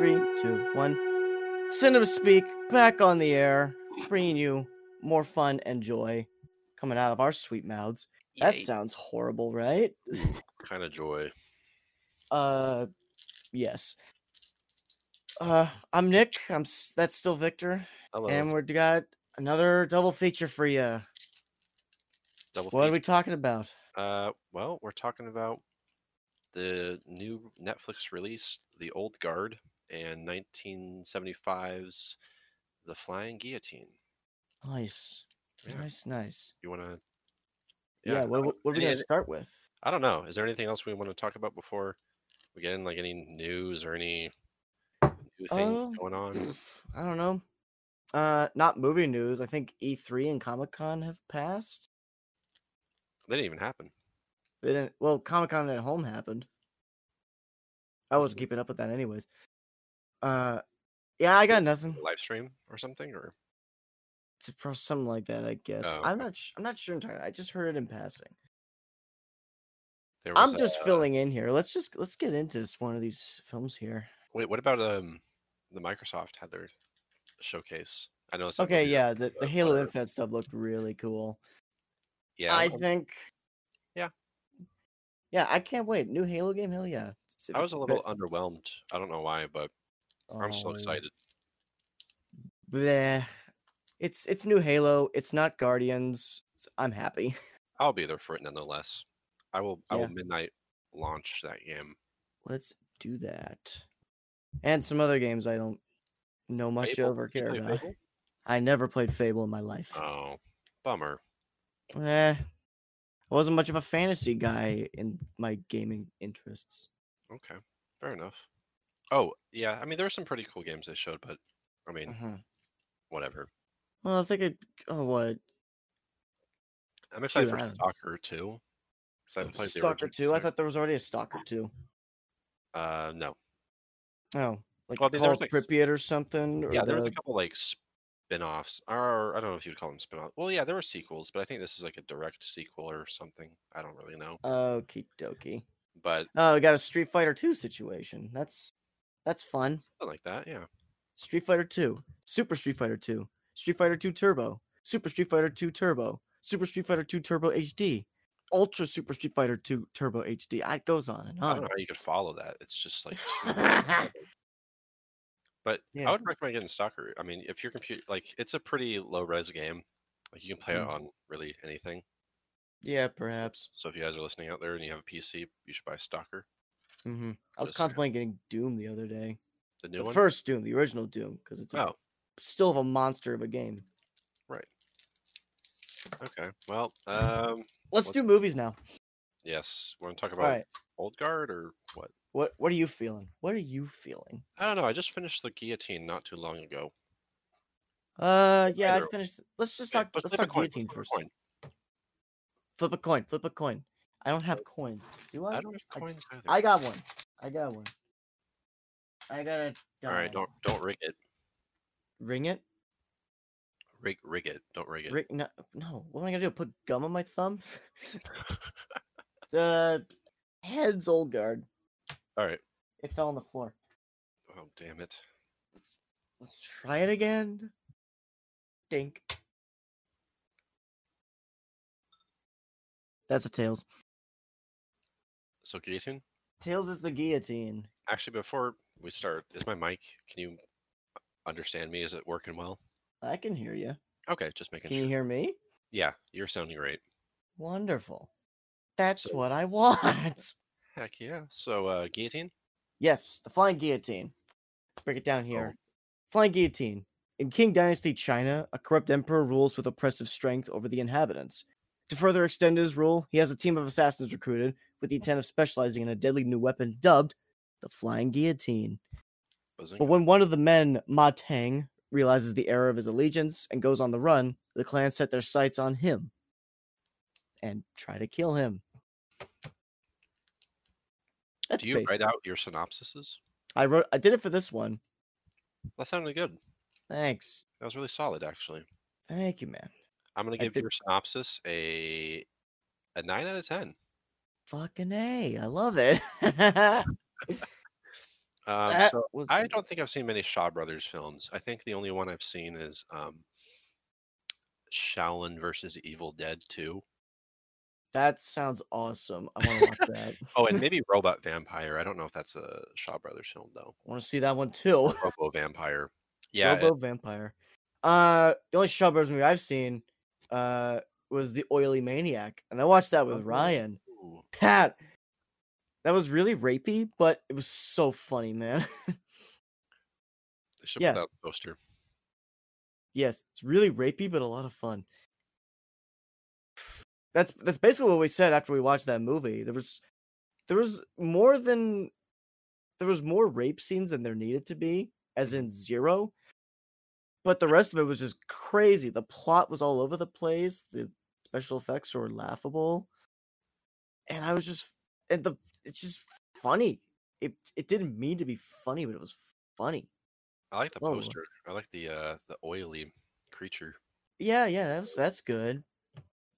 Three, two, one. Cinema Speak back on the air, bringing you more fun and joy coming out of our sweet mouths. That Yay. sounds horrible, right? kind of joy. Uh, yes. Uh, I'm Nick. I'm that's still Victor, Hello. and we've got another double feature for you. Double What are we talking about? Uh, well, we're talking about the new Netflix release, The Old Guard, and 1975's The Flying Guillotine. Nice, Yeah. nice, nice. You want to? Yeah. what, what, what are we gonna start with? I don't know. Is there anything else we want to talk about before we get in? Like any news or any new things Um, going on? I don't know. Uh, not movie news. I think E3 and Comic Con have passed. They didn't even happen. They didn't. Well, Comic Con at home happened. I wasn't Mhm. keeping up with that, anyways. Uh, yeah, I got nothing. Live stream or something, or Something like that, I guess. Oh, I'm not. Sh- I'm not sure entirely. I just heard it in passing. I'm was, just filling in here. Let's just let's get into this, one of these films here. Wait, what about um the Microsoft had their showcase? I know it's Okay, yeah, the, the Halo. Infinite stuff looked really cool. Yeah, I think. Yeah. Yeah, I can't wait. New Halo game, hell yeah. I was a little underwhelmed. I don't know why, but I'm so Oh, excited. bleh. It's it's new Halo. It's not Guardians. I'm happy. I'll be there for it nonetheless. I will. I will midnight launch that game. Let's do that. And some other games I don't know much Fable? of or care about. Fable? I never played Fable in my life. Oh, bummer. Eh, I wasn't much of a fantasy guy in my gaming interests. Okay, fair enough. Oh yeah, I mean there were some pretty cool games they showed, but I mean Mhm. whatever. Well, I think it. Oh, what? I'm excited Shoot, for Stalker. Because I haven't played Stalker 2. I thought there was already a Stalker 2. Uh, no. Oh, like Well, Call I mean, was, like, Pripyat or something? Or Yeah, there was a couple like spin-offs, or I don't know if you'd call them spin-offs. Well, yeah, there were sequels, but I think this is like a direct sequel or something. I don't really know, Okie dokie. but Oh, we got a Street Fighter 2 situation. That's that's fun. I like that. Yeah. Street Fighter 2, Super Street Fighter 2, Street Fighter 2 Turbo, Super Street Fighter 2 Turbo, Super Street Fighter 2 Turbo HD, Ultra Super Street Fighter 2 Turbo HD. It goes on and I don't on. know how you could follow that. It's just like. But Yeah. I would recommend getting Stalker. I mean, if your computer like it's a pretty low res game, like you can play it Mm. on really anything. Yeah, perhaps. So if you guys are listening out there and you have a PC, you should buy Stalker, hmm I was yeah. contemplating getting Doom the other day. the new the one. first Doom, the original Doom, because it's a, Oh, still a monster of a game. right. Okay. Well, um, Let's Let's- do movies now. yes. Want to talk about right. Old Guard or what? What What are you feeling? What are you feeling? I don't know. I just finished the Guillotine not too long ago. Uh, yeah, I finished. Let's just talk. but Let's talk coin, guillotine first. coin. Flip a coin. Flip a coin. I don't have coins. Do I? I don't have coins either. I got one. I got one. I got a. All right, don't don't rig it. ring it. Rig rig it. Don't rig it. Ring no, no. What am I gonna do? Put gum on my thumb? the heads old guard. All right. It fell on the floor. Oh damn it. Let's try it again. Dink. That's a tails. So Guillotine. Tails is the guillotine. Actually, before we start, is my mic? Can you understand me? Is it working well? I can hear you. Okay, just making Can sure. you hear me? Yeah, you're sounding great. Wonderful. That's So- what I want. Heck yeah. So uh guillotine? Yes, the flying guillotine. Let's break it down here. Oh. Flying guillotine. In Qing Dynasty China, a corrupt emperor rules with oppressive strength over the inhabitants. To further extend his rule, he has a team of assassins recruited with the intent of specializing in a deadly new weapon dubbed the flying guillotine. Buzzing. But when one of the men, Ma Tang, realizes the error of his allegiance and goes on the run, the clan set their sights on him and try to kill him. That's Do you basic. write out your synopsises? I wrote. I did it for this one. That sounded good. Thanks. That was really solid actually. Thank you, man. I'm gonna give did- your synopsis a a nine out of ten. Fucking a! I love it. Um, so I don't think I've seen many Shaw Brothers films. I think the only one I've seen is um, Shaolin versus Evil Dead 2. that sounds awesome. I want to watch that. Oh, and maybe Robot Vampire. I don't know if that's a Shaw Brothers film though. I want to see that one too. Robo Vampire. Yeah, Robo Vampire. Uh, the only Shaw Brothers movie I've seen, uh, was The Oily Maniac, and I watched that with Oh. Ryan. Ooh. That that was really rapey, but it was so funny, man. They should Yeah. put out the poster. yes, it's really rapey, but a lot of fun. That's that's basically what we said after we watched that movie. There was there was more than there was more rape scenes than there needed to be, as in zero. But the rest of it was just crazy. The plot was all over the place. The special effects were laughable. And I was just and the it's just funny. It it didn't mean to be funny, but it was funny. I like the Whoa. poster. I like the uh the oily creature. Yeah, yeah, that's that's good.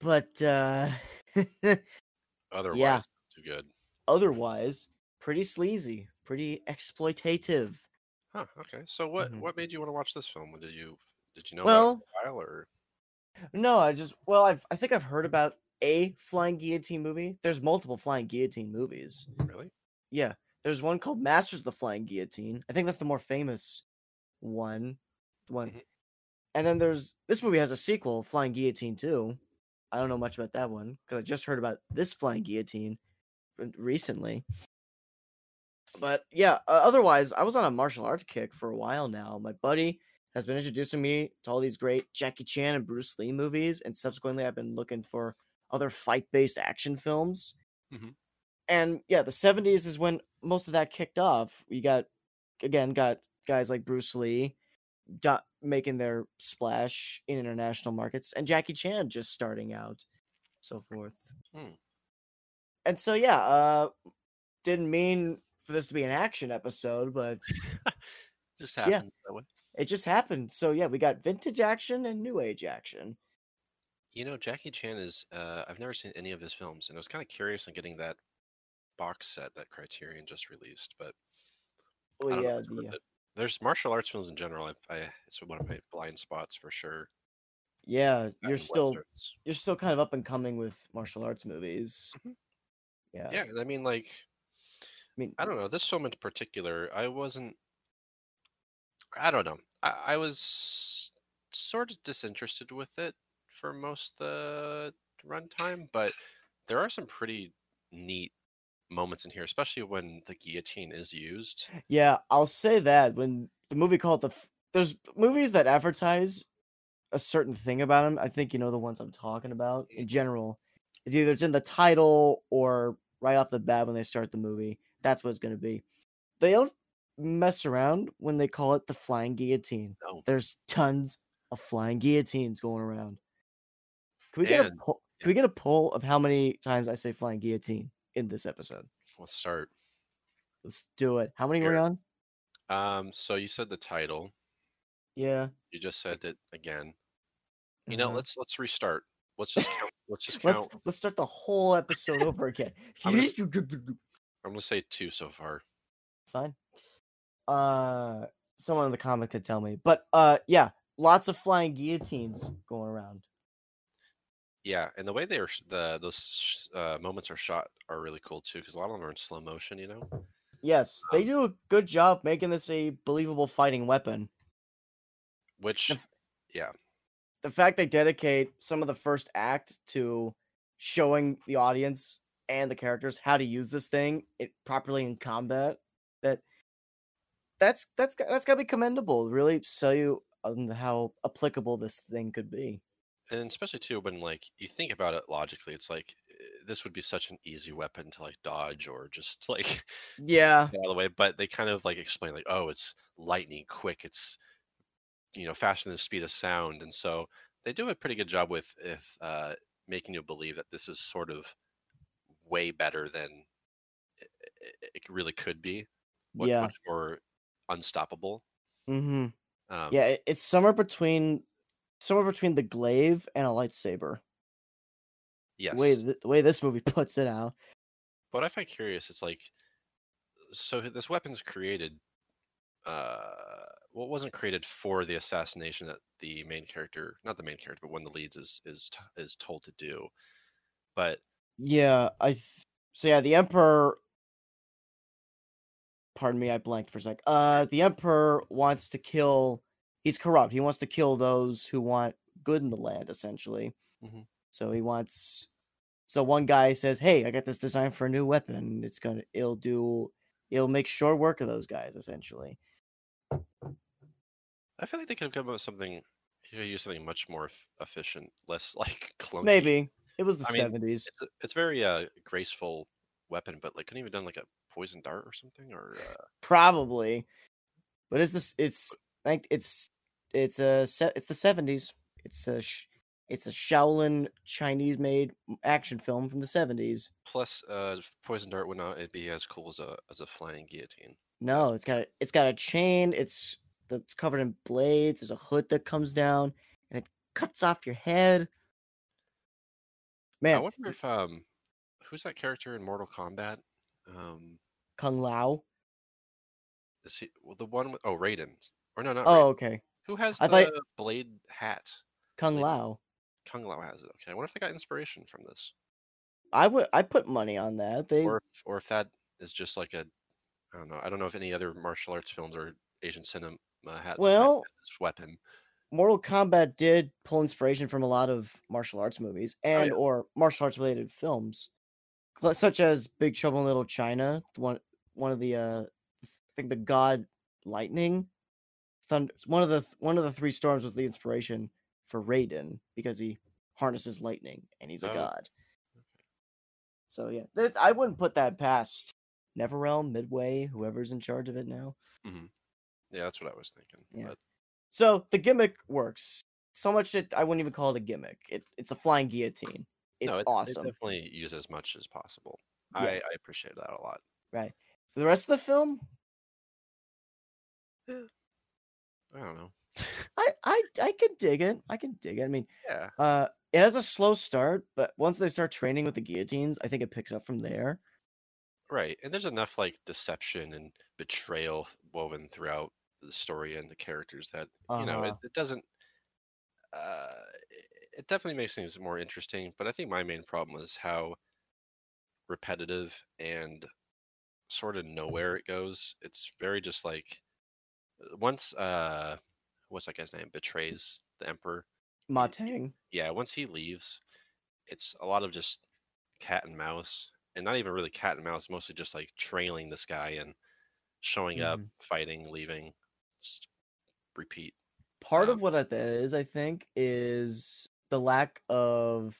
But uh Otherwise, too good. otherwise, pretty sleazy, pretty exploitative. Huh. Okay. So what Mhm. what made you want to watch this film? Did you did you know Well- about it for a while or No, I just well, I've I think I've heard about a flying guillotine movie. There's multiple flying guillotine movies. really? Yeah, there's one called Masters of the Flying Guillotine. I think that's the more famous one. One. Mhm. And then there's this movie has a sequel, Flying Guillotine 2. I don't know much about that one because I just heard about this Flying Guillotine recently. But yeah, uh, otherwise, I was on a martial arts kick for a while now. My buddy has been introducing me to all these great Jackie Chan and Bruce Lee movies, and subsequently, I've been looking for other fight based action films. Mhm. And yeah, the 70s is when most of that kicked off. We got, again, got guys like Bruce Lee do- making their splash in international markets, and Jackie Chan just starting out, so forth. Hmm. And so, yeah, uh, didn't mean for this to be an action episode, but Just Yeah. happened that way. it just happened. So, yeah, we got vintage action and new age action. You know, Jackie Chan is uh I've never seen any of his films and I was kind of curious on getting that box set that Criterion just released, but Oh, yeah, if it's worth the. There's martial arts films in general. I, I it's one of my blind spots for sure. yeah, you're still westerns. you're still kind of up and coming with martial arts movies. Mhm. Yeah. Yeah, I mean like I mean, I don't know. This film in particular, I wasn't. I don't know. I, I was sort of disinterested with it for most the runtime, but there are some pretty neat moments in here, especially when the guillotine is used. Yeah, I'll say that when the movie called the f- there's movies that advertise a certain thing about them. I think you know the ones I'm talking about in general. It's either it's in the title or right off the bat when they start the movie. That's what it's going to be. They don't mess around when they call it the flying guillotine. No. There's tons of flying guillotines going around. Can we get a poll, can we get a poll of how many times I say flying guillotine in this episode? Let's start. Let's do it. How many were we on? Um, so you said the title. Yeah. You just said it again. You know, uh-huh. let's let's restart. Let's just count. let's just count. Let's let's start the whole episode over again. I'm gonna- I'm gonna say two so far. Fine. Uh, someone in the comic could tell me, but uh, yeah, lots of flying guillotines going around. Yeah, and the way they are, the those uh, moments are shot are really cool too, because a lot of them are in slow motion. You know. Yes, they Um, do a good job making this a believable fighting weapon. Which, f- yeah, The fact they dedicate some of the first act to showing the audience and the characters how to use this thing it properly in combat that that's that's that's got to be commendable really sell you on how applicable this thing could be and especially too when like you think about it logically, it's like eh, this would be such an easy weapon to like dodge or just like yeah out of the way. But they kind of like explain like, oh, it's lightning quick. It's you know faster than the speed of sound, and so they do a pretty good job with if uh, making you believe that this is sort of way better than it, it- really could be. Yeah. much more unstoppable. mm-hmm Um, yeah it's somewhere between somewhere between the glaive and a lightsaber Yes. the way th- the way this movie puts it out What I find curious, it's like so this weapon's created. Uh, well, it wasn't created for the assassination that the main character, not the main character, but one of the leads is is is told to do. But Yeah, I. Th- so yeah, the emperor. Pardon me, I blanked for a sec. Uh, the emperor wants to kill. He's corrupt. He wants to kill those who want good in the land, essentially. Mhm. So he wants. So one guy says, "Hey, I got this design for a new weapon. It's gonna. It'll do. It'll make short work of those guys, essentially." I feel like they could have come up with something. You could use something much more efficient, less like clunky. Maybe it was the seventies. it's it's very uh graceful weapon, but like couldn't even done like a poison dart or something, or uh, Probably, but it's this. It's like it's it's a it's the seventies. It's a it's a Shaolin Chinese made action film from the seventies. plus uh poison dart would not be as cool as a as a flying guillotine. No, it's got a, it's got a chain. It's the- it's covered in blades. There's a hood that comes down and it cuts off your head. Man, I wonder if um who's that character in Mortal Kombat? Um, Kung Lao. is he well, the one with oh Raiden or no not Oh, Raiden. okay. Who has I the thought- blade hat? Kung Blade- Lao. Kung Lao has it. Okay, I wonder if they got inspiration from this, I would I put money on that. They or if, or if that is just like a I don't know. I don't know if any other martial arts films or Asian cinema had Well, this weapon. Mortal Kombat did pull inspiration from a lot of martial arts movies and yeah. or martial arts related films, such as Big Trouble in Little China. One one of the uh, I think the God Lightning, Thunder. One of the th- one of the three storms was the inspiration for Raiden because he harnesses lightning and he's a Oh. god. So yeah, I wouldn't put that past NetherRealm, Midway, whoever's in charge of it now. Mm-hmm. Yeah, that's what I was thinking. Yeah. But So the gimmick works so much that I wouldn't even call it a gimmick. It, it's a flying guillotine. It's no, it, awesome. Definitely use as much as possible. I, Yes. I appreciate that a lot. Right. For the rest of the film, I don't know. I I I could dig it. I can dig it. I mean, yeah, uh, it has a slow start, but once they start training with the guillotines, I think it picks up from there. right. And there's enough like deception and betrayal woven throughout the story and the characters that you know it, Uh-huh. it doesn't. Uh, it- it definitely makes things more interesting. But I think my main problem is how repetitive and sort of nowhere it goes. It's very just like once uh, what's that guy's name betrays the emperor. Ma Tang. yeah, once he leaves, it's a lot of just cat and mouse, and not even really cat and mouse, mostly just like trailing this guy and showing up, Mhm. fighting, leaving, repeat. Part Um, of what that is, I think, is the lack of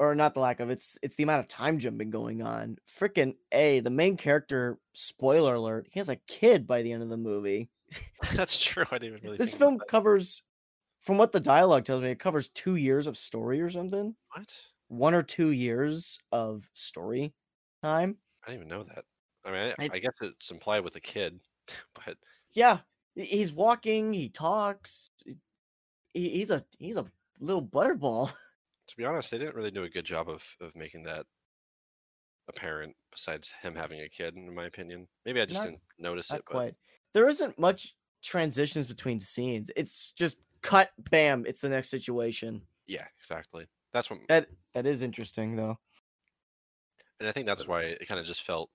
or not the lack of it's it's the amount of time jumping going on. Freaking A, the main character, spoiler alert, he has a kid by the end of the movie. That's true. I didn't even really. this film covers from what the dialogue tells me, it covers two years of story or something. What? One or two years of story time. I didn't even know that. I mean, I, I- I guess it's implied with a kid, but Yeah. He's walking, he talks. he- He's a he's a little butterball. to be honest, they didn't really do a good job of of making that apparent. Besides him having a kid, in my opinion, maybe I just Not- didn't notice Not it. But. There isn't much transitions between scenes. It's just cut, bam, it's the next situation. yeah, exactly. That's what That that is interesting though. and I think that's why it kind of just felt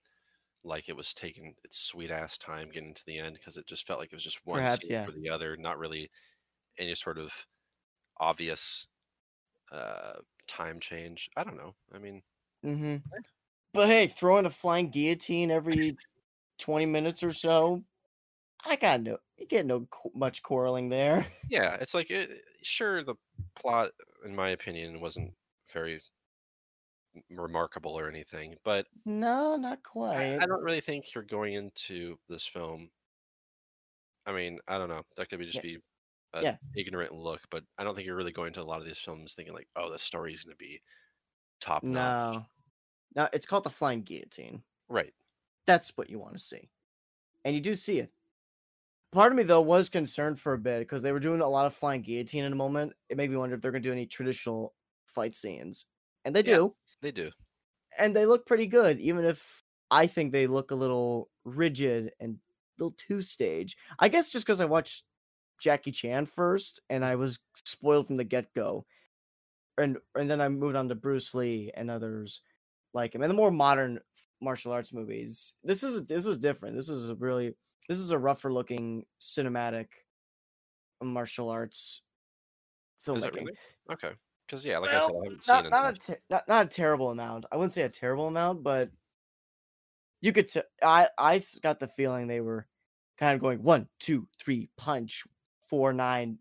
like it was taking its sweet ass time getting to the end because it just felt like it was just one Perhaps, scene yeah. for the other, not really any sort of obvious uh time change. I don't know. I mean, Mm-hmm. But hey, throwing a flying guillotine every twenty minutes or so, I got no, you get no much quarreling there. yeah, it's like it, sure the plot, in my opinion, wasn't very remarkable or anything, but No, not I, quite. I don't really think you're going into this film. I mean, I don't know. That could be just Yeah. be a Yeah. ignorant look, but I don't think you're really going to a lot of these films thinking like, oh, the story's going to be top notch. No, no, it's called the flying guillotine. Right. That's what you want to see, and you do see it. Part of me though was concerned for a bit because they were doing a lot of flying guillotine in a moment. It made me wonder if they're going to do any traditional fight scenes, and they Yeah. do, They do. and they look pretty good, even if I think they look a little rigid and a little two stage. I guess just because I watched Jackie Chan first and I was spoiled from the get go, and and then I moved on to Bruce Lee and others like him and the more modern martial arts movies. This is this was different. This is a really this is a rougher looking cinematic martial arts Is filmmaking. really? Okay. Because yeah, like I said, I haven't not it. not a ter- not, not a terrible amount. I wouldn't say a terrible amount, but you could. T- I I got the feeling they were kind of going one, two, three, punch, four, nine,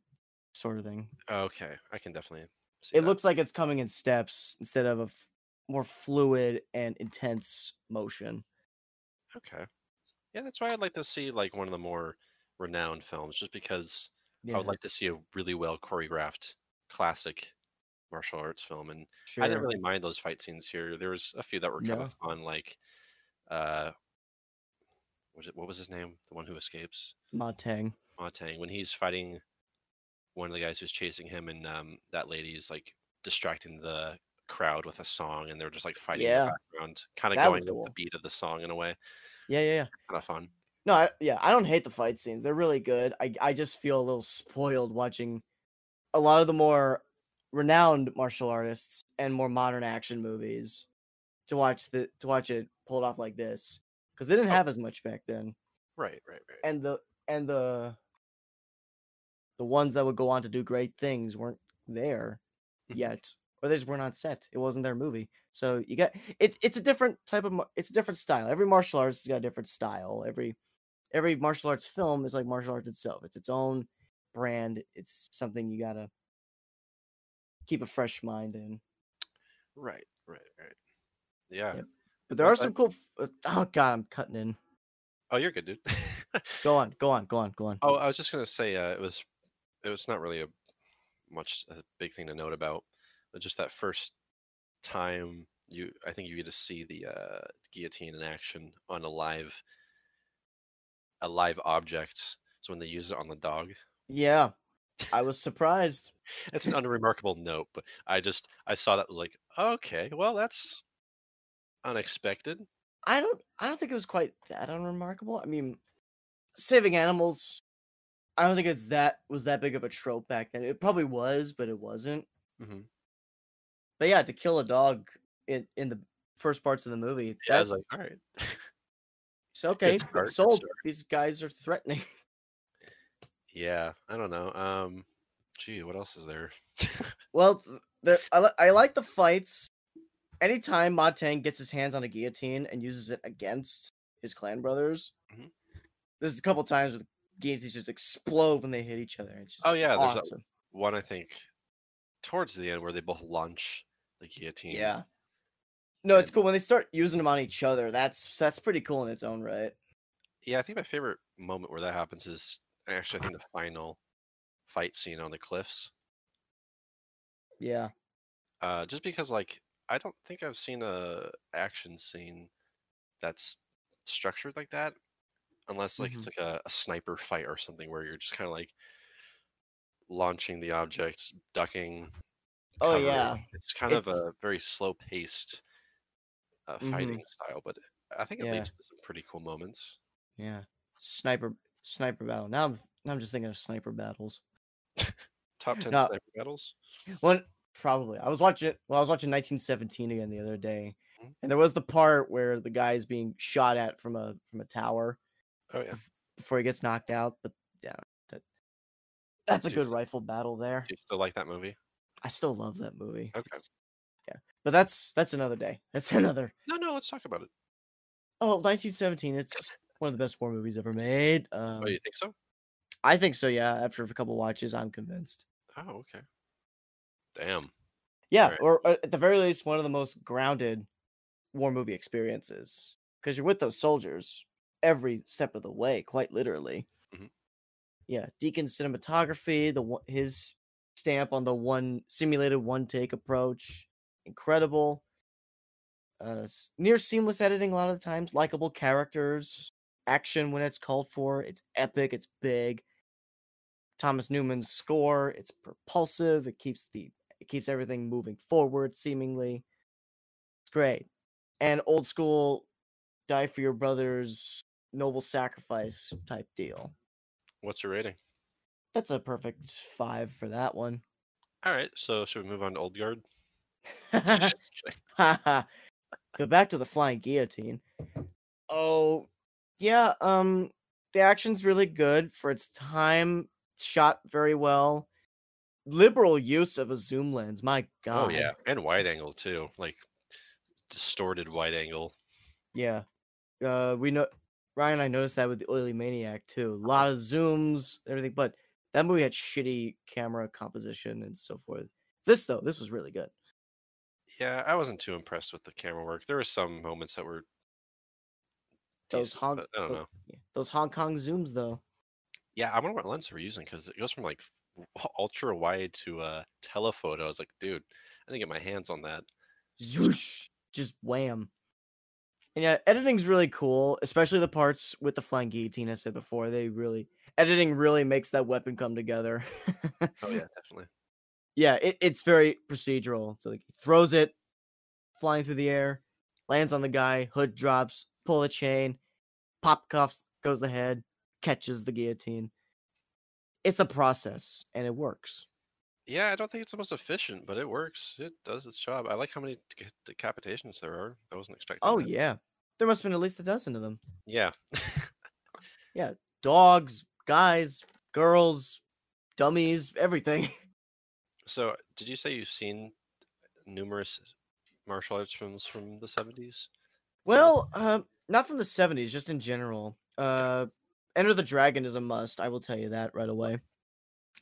sort of thing. okay, I can definitely see It that. looks like it's coming in steps instead of a f- more fluid and intense motion. Okay. Yeah, that's why I'd like to see like one of the more renowned films, just because Yeah, I would like to see a really well choreographed classic martial arts film. And sure. I didn't really mind those fight scenes here. There was a few that were kind of fun, like uh was it what was his name? The one who escapes? Ma Tang. Ma Tang. When he's fighting one of the guys who's chasing him and um that lady's like distracting the crowd with a song and they're just like fighting in Yeah. the background, kind of going cool. the beat of the song in a way. Yeah, yeah, yeah. Kind of fun. No, I, yeah, I don't hate the fight scenes. They're really good. I I just feel a little spoiled watching a lot of the more renowned martial artists and more modern action movies to watch the to watch it pulled off like this because they didn't Oh. have as much back then. Right, right, right. And the and the the ones that would go on to do great things weren't there Mhm. yet or they just weren't set. It wasn't their movie. So you got it's it's a different type of it's a different style. Every martial arts has got a different style. Every every martial arts film is like martial arts itself. It's its own brand. It's something you gotta keep a fresh mind in. Right, right, right. Yeah. Yep. But there are some cool. uh, Oh god, I'm cutting in. Oh, you're good, dude. Go on, go on, go on, go on. oh, I was just gonna say, uh, it was, it was not really a much a big thing to note about, but just that first time you, I think you get to see the uh, guillotine in action on a live, a live object. So when they use it on the dog, Yeah, I was surprised. it's an unremarkable note, but I just I saw that was like, okay, well that's unexpected. I don't. I don't think it was quite that unremarkable. I mean, saving animals. I don't think it's that was that big of a trope back then. It probably was, but it wasn't. hmm But yeah, to kill a dog in in the first parts of the movie, Yeah, I was like, all right. It's okay. start, sold. These guys are threatening. Yeah, I don't know. Um, gee, what else is there? well, the I, li- I like the fights. Anytime Ma Tang gets his hands on a guillotine and uses it against his clan brothers, Mhm. there's a couple times where the guillotines just explode when they hit each other. It's just Oh, yeah, there's a- One, I think, towards the end where they both launch the guillotines. Yeah. No, it's cool when they start using them on each other. That's that's pretty cool in its own right. Yeah, I think my favorite moment where that happens is actually I think the final fight scene on the cliffs. Yeah. Uh, just because like I don't think I've seen a action scene that's structured like that, unless like it's like a, a sniper fight or something where you're just kind of like launching the objects, ducking. Oh, yeah. it's kind of a very slow paced uh, fighting style, but I think it Yeah. leads to some pretty cool moments. Yeah. Sniper sniper battle. Now I'm now I'm just thinking of sniper battles. Top ten No. sniper battles. One probably. I was watching well, I was watching 1917 again the other day. Mhm. And there was the part where the guy is being shot at from a from a tower Oh yeah. before he gets knocked out. But yeah, that that's a good rifle battle there. Do you still like that movie? I still love that movie. Okay. It's- yeah. But that's that's another day. That's another No, no. Let's talk about it. Oh, 1917. It's one of the best war movies ever made. Um, oh, you think so? I think so. Yeah. After a couple watches, I'm convinced. Oh, okay. Damn. Yeah, Right. or at the very least, one of the most grounded war movie experiences because you're with those soldiers every step of the way, quite literally. Mhm. Yeah, Deakins' cinematography, the his stamp on the one simulated one take approach, incredible. Uh, near seamless editing a lot of the times, likable characters, action when it's called for. It's epic. It's big. Thomas Newman's score. It's propulsive. It keeps the it keeps everything moving forward seemingly. It's great. And old school die for your brother's noble sacrifice type deal. What's your rating? That's a perfect five for that one. All right, so should we move on to Old Guard? Go back to the flying guillotine. Oh, yeah. Um, the action's really good for its time. Shot very well. Liberal use of a zoom lens. My God. Oh yeah, and wide angle too, like distorted wide angle. Yeah. Uh, we know Ryan. I noticed that with the Oily Maniac too. A lot of zooms, everything, but that movie had shitty camera composition and so forth. This though, this was really good. Yeah, I wasn't too impressed with the camera work. There were some moments that were Those decent, Hong I don't tho- know. yeah, those Hong Kong zooms though. Yeah, I wonder what lens they were using because it goes from like ultra wide to uh telephoto. I was like, dude, I didn't get my hands on that. Zoosh, just wham. And yeah, editing's really cool, especially the parts with the flying guillotine. I said before, they really editing really makes that weapon come together. Oh yeah, definitely. yeah, it, it's very procedural. So like he throws it, flying through the air, lands on the guy, hood drops, pull a chain, pop cuffs goes the head, catches the guillotine. It's a process and it works. Yeah, I don't think it's the most efficient, but it works. It does its job. I like how many deca- decapitations there are. I wasn't expecting. Oh that. yeah. There must have been at least a dozen of them. Yeah. Yeah, dogs, guys, girls, dummies, everything. so, did you say you've seen numerous martial arts films from the seventies? Well, um, not from the seventies, just in general. Uh, Enter the Dragon is a must. I will tell you that right away.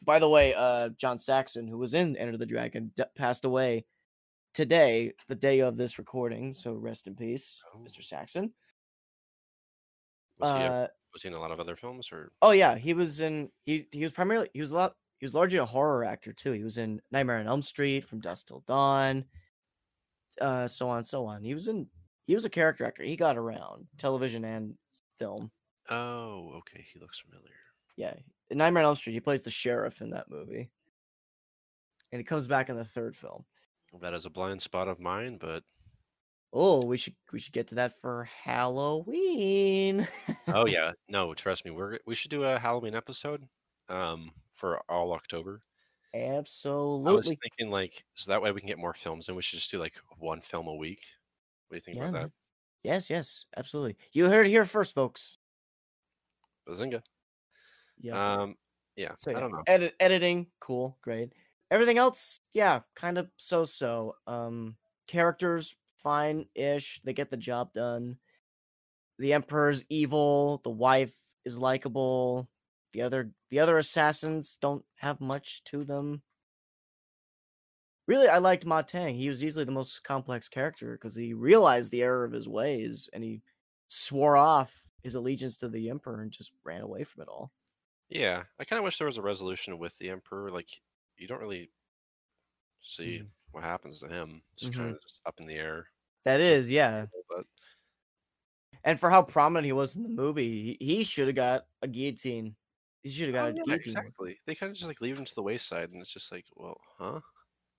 By the way, uh, John Saxon, who was in Enter the Dragon, d- passed away today, the day of this recording. So rest in peace, Oh. Mr. Saxon. Was he, Uh, was he in a lot of other films, or oh yeah, he was in. He he was primarily he was a lot. He was largely a horror actor too. He was in Nightmare on Elm Street, From Dusk Till Dawn, uh, so on, so on. He was in. He was a character actor. He got around television and film. oh, okay, he looks familiar. Yeah, in Nightmare on Elm Street, he plays the sheriff in that movie, and he comes back in the third film. That is a blind spot of mine, but Oh, we should we should get to that for Halloween. oh yeah, no, trust me, we're we should do a Halloween episode, um, for all October. Absolutely. I was thinking like so that way we can get more films, and we should just do like one film a week. What do you think Yeah, about man. that? Yes, yes, absolutely. You heard it here first, folks. Bazinga. Yeah. Um, yeah, So I don't know. Edit editing, cool, great. Everything else, yeah, kind of so so. Um characters, fine ish. They get the job done. The Emperor's evil, the wife is likable. The other the other assassins don't have much to them. Really, I liked Ma Tang. He was easily the most complex character because he realized the error of his ways and he swore off his allegiance to the Emperor and just ran away from it all. Yeah, I kind of wish there was a resolution with the Emperor. Like, you don't really see Mhm. what happens to him. It's Mhm. kind of just up in the air. That is, yeah. But And for how prominent he was in the movie, he, should have got a guillotine. He should have got Oh, a yeah, guillotine. exactly. They kind of just like leave him to the wayside, and it's just like, well, huh?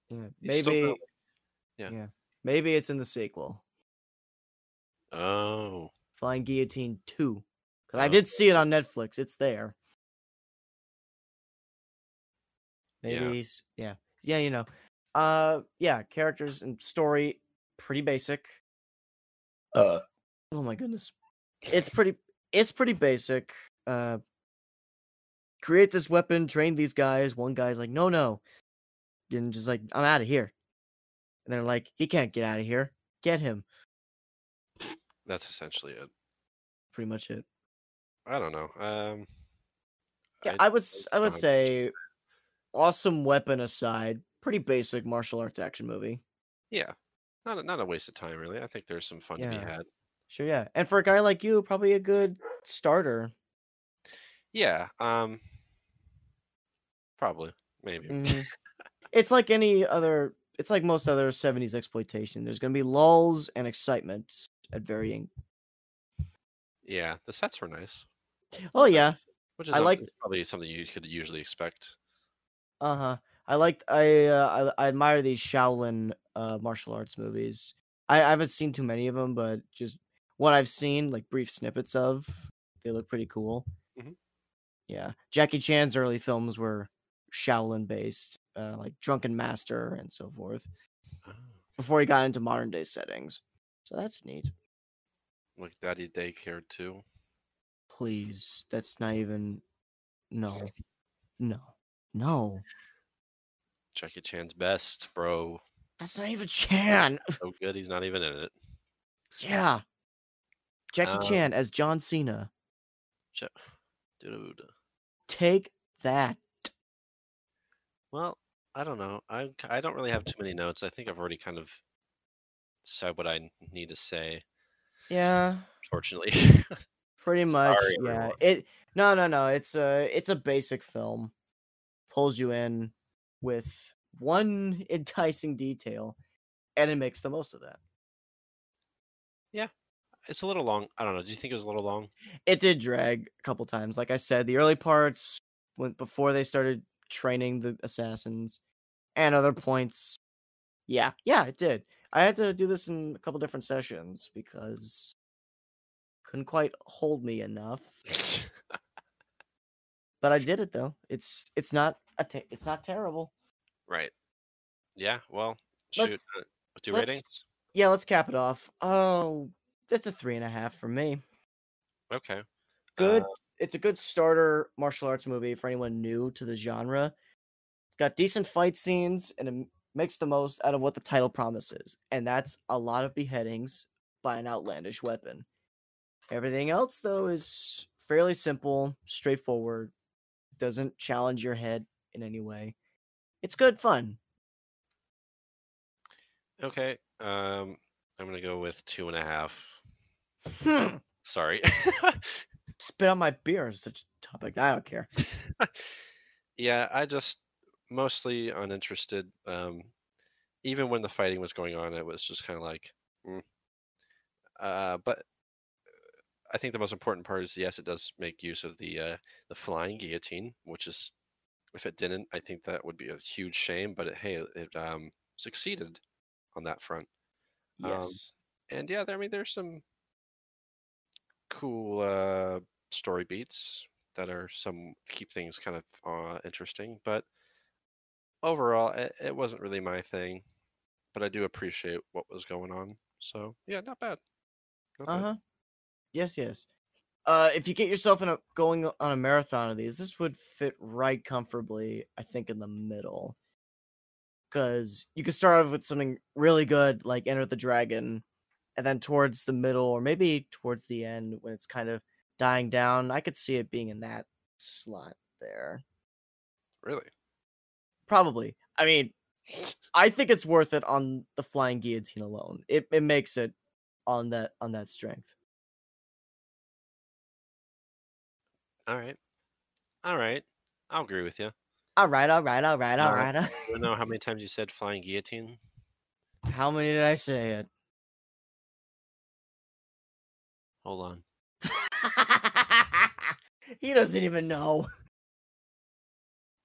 Yeah, maybe. yeah. yeah, maybe it's in the sequel, Oh, Flying Guillotine Two, because I Oh, did see it on Netflix. It's there. Maybe, s- yeah, yeah, you know, uh, yeah, characters and story pretty basic. Uh, oh my goodness, it's pretty, it's pretty basic. Uh, create this weapon, train these guys. One guy's like, no, no, and just like, I'm out of here. And they're like, he can't get out of here. Get him. that's essentially it. Pretty much it. I don't know. Um, Yeah, I, would, I would say, awesome weapon aside, pretty basic martial arts action movie. yeah, not a, not a waste of time, really. I think there's some fun to be had. Sure, yeah. And for a guy like you, probably a good starter. Yeah. Um, probably, maybe. Mhm. it's like any other. It's like most other '70s exploitation. There's gonna be lulls and excitement at varying. Yeah, the sets were nice. Oh yeah, Which is I like- probably something you could usually expect. Uh huh. I liked. I, uh, I I admire these Shaolin uh, martial arts movies. I, I haven't seen too many of them, but just what I've seen, like brief snippets of, they look pretty cool. Mhm. Yeah, Jackie Chan's early films were Shaolin based, uh, like Drunken Master and so forth, Oh, before he got into modern day settings. So that's neat. like Daddy Daycare too. Please, that's not even. No, no, no. Jackie Chan's best, bro. That's not even Chan. So good, he's not even in it. Yeah. Jackie Um, Chan as John Cena. Dude. Take that. Well, I don't know. I I don't really have too many notes. I think I've already kind of said what I need to say. Yeah, Fortunately. pretty much. Sorry, yeah. everyone. It no no no. It's a it's a basic film. Pulls you in with one enticing detail, and it makes the most of that. Yeah. It's a little long. I don't know. Do you think it was a little long? It did drag a couple times. Like I said, the early parts went before they started training the assassins, and other points. Yeah, yeah, it did. I had to do this in a couple different sessions because couldn't quite hold me enough. But I did it though. It's it's not a it's not terrible. right. Yeah. Well, shoot. Let's- uh, do let's- ratings? Yeah, let's cap it off. Oh, that's a three and a half for me. Okay. Good. Uh, it's a good starter martial arts movie for anyone new to the genre. It's got decent fight scenes and it makes the most out of what the title promises, and that's a lot of beheadings by an outlandish weapon. Everything else though is fairly simple, straightforward, doesn't challenge your head in any way. It's good fun. okay. Um, I'm gonna go with two and a half. Hmm. Sorry. Spit on my beer is such a topic. I don't care. yeah, I just mostly uninterested. Um, even when the fighting was going on, it was just kind of like, mm. uh, but I think the most important part is yes, it does make use of the uh, the flying guillotine, which is if it didn't, I think that would be a huge shame. But it, hey, it um, succeeded on that front. Um, Yes. and yeah, there, I mean, there's some cool uh, story beats that are some keep things kind of uh, interesting. But overall, it, it wasn't really my thing. But I do appreciate what was going on. So yeah. Not bad. Uh huh. Yes, yes. Uh, if you get yourself in a going on a marathon of these, this would fit right comfortably. I think in the middle, because you could start off with something really good like Enter the Dragon, and then towards the middle or maybe towards the end when it's kind of dying down, I could see it being in that slot there. Really? Probably. I mean, I think it's worth it on the flying guillotine alone. It it makes it on that on that strength. All right. All right. I'll agree with you. All right, all right, all right, all Uh, right. I don't know how many times you said flying guillotine. How many did I say it? Hold on. he doesn't even know.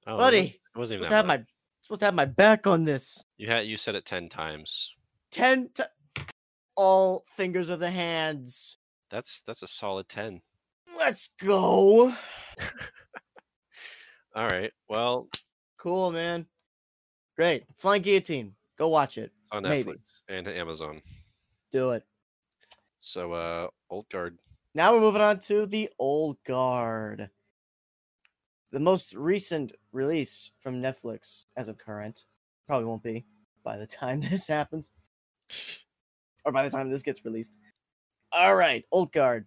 Oh, Buddy, wasn't- it wasn't even Supposed that to have my supposed to have my back on this. You had you said it ten times. Ten t- all fingers of the hands. That's that's a solid ten. Let's go. All right. Well, Cool, man. Great. Flying guillotine. Go watch it. it's on Maybe. Netflix and Amazon. Do it. So, uh, Old Guard. Now we're moving on to the old guard. The most recent release from Netflix as of current. Probably won't be by the time this happens. Or by the time this gets released. Alright, Old Guard.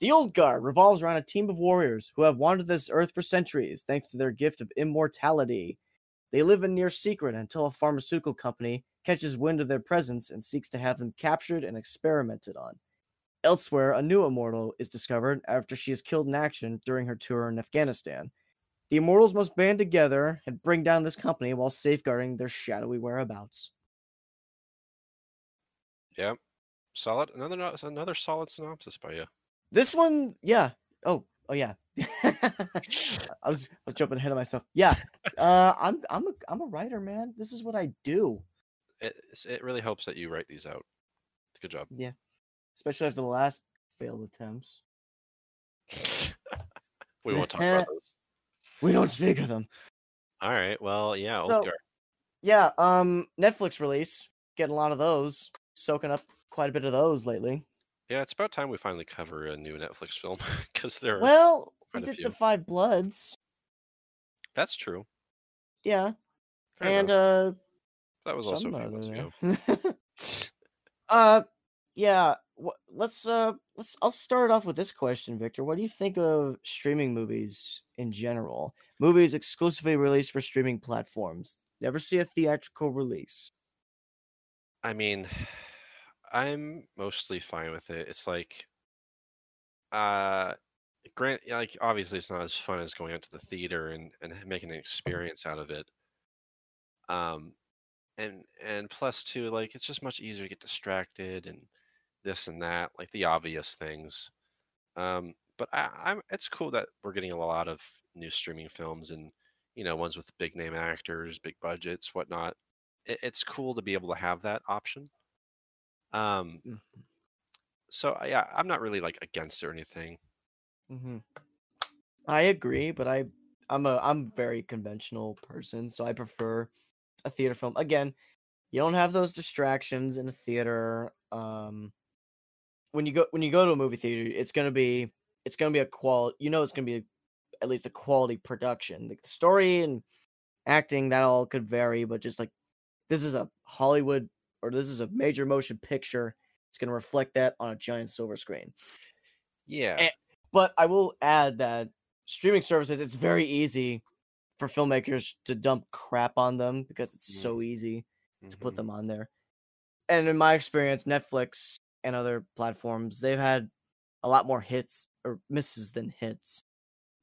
The Old Guard revolves around a team of warriors who have wandered this earth for centuries thanks to their gift of immortality. They live in near secret until a pharmaceutical company catches wind of their presence and seeks to have them captured and experimented on. Elsewhere, a new immortal is discovered after she is killed in action during her tour in Afghanistan. The immortals must band together and bring down this company while safeguarding their shadowy whereabouts. Yep. Solid. Another another solid synopsis by you. This one, yeah. Oh, oh yeah. I was I was jumping ahead of myself. Yeah. Uh I'm I'm a I'm a writer, man. This is what I do. It it really helps that you write these out. Good job. Yeah, especially after the last failed attempts. we won't talk about those. We don't speak of them. All right. Well, yeah. So- Yeah, um, Netflix release, getting a lot of those, soaking up quite a bit of those lately. Yeah, it's about time we finally cover a new Netflix film because there. Well, we did the Five Bloods, That's true. yeah, Fair and enough. uh, that was also a few months ago. uh, yeah. wh- Let's uh, let's. I'll start off with this question, Victor. What do you think of streaming movies in general? Movies exclusively released for streaming platforms. Never see a theatrical release. I mean, I'm mostly fine with it. It's like, uh, grant like obviously it's not as fun as going out to the theater and and making an experience out of it. Um, and and plus two, like it's just much easier to get distracted and this and that, like the obvious things. Um, but I, I'm it's cool that we're getting a lot of new streaming films and you know ones with big name actors, big budgets, whatnot it, it's cool to be able to have that option. Um, Mhm. so yeah, I'm not really like against it or anything. hmm I agree, but I I'm a I'm very conventional person, so I prefer a theater film. Again, you don't have those distractions in a theater. Um, when you go when you go to a movie theater, it's gonna be it's gonna be a qual. You know, it's gonna be at least a quality production. Like the story and acting that all could vary, but just like this is a Hollywood or this is a major motion picture. It's gonna reflect that on a giant silver screen. Yeah, Eh, But I will add that streaming services, it's very easy for filmmakers to dump crap on them because it's Mhm. so easy to put mhm. them on there. And in my experience, Netflix and other platforms, they've had a lot more hits or misses than hits.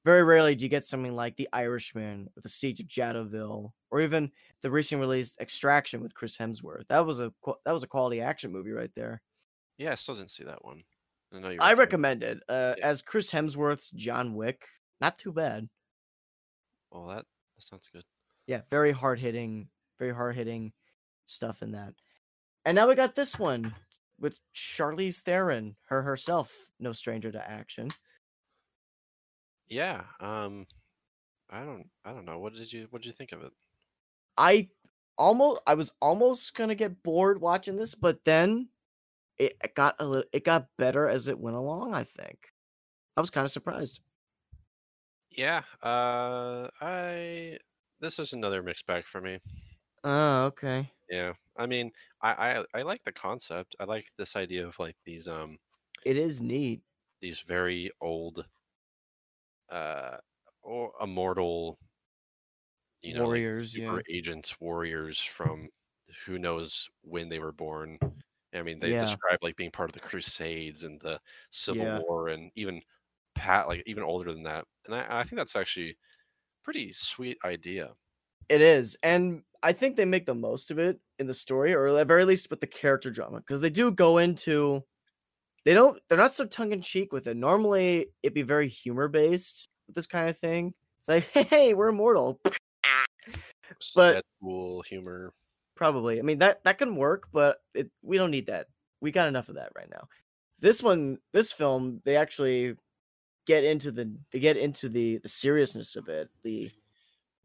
Very rarely do you get something like The Irishman or The Siege of Jadotville, or even the recent released Extraction with Chris Hemsworth. That was a that was a quality action movie right there. yeah. I still didn't see that one. I know. I recommend- recommend it. Uh, Yeah. As Chris Hemsworth's John Wick, not too bad. Well, that that sounds good. Yeah, very hard hitting, very hard hitting stuff in that. And now we got this one with Charlize Theron, her herself, no stranger to action. Yeah. Um, I don't. I don't know. What did you What did you think of it? I almost, I was almost gonna get bored watching this, but then it got a little, it got better as it went along. I think I was kind of surprised. Yeah. Uh, I. This is another mixed bag for me. Oh, okay. Yeah. I mean, I I I like the concept. I like this idea of like these um It is neat. these very old uh or immortal you know like, Warriors, super agents warriors from who knows when they were born i mean they Yeah. describe like being part of the crusades and the civil Yeah. war and even pat like even older than that and i, I think that's actually pretty sweet idea It is, and I think they make the most of it in the story, or at very least with the character drama, because they do go into. They don't. They're not so tongue in cheek with it. Normally, it'd be very humor based with this kind of thing. It's like, hey, we're immortal. But- Deadpool humor Probably. I mean that that can work, but it, we don't need that. We got enough of that right now. This one, this film, they actually get into the they get into the the seriousness of it. The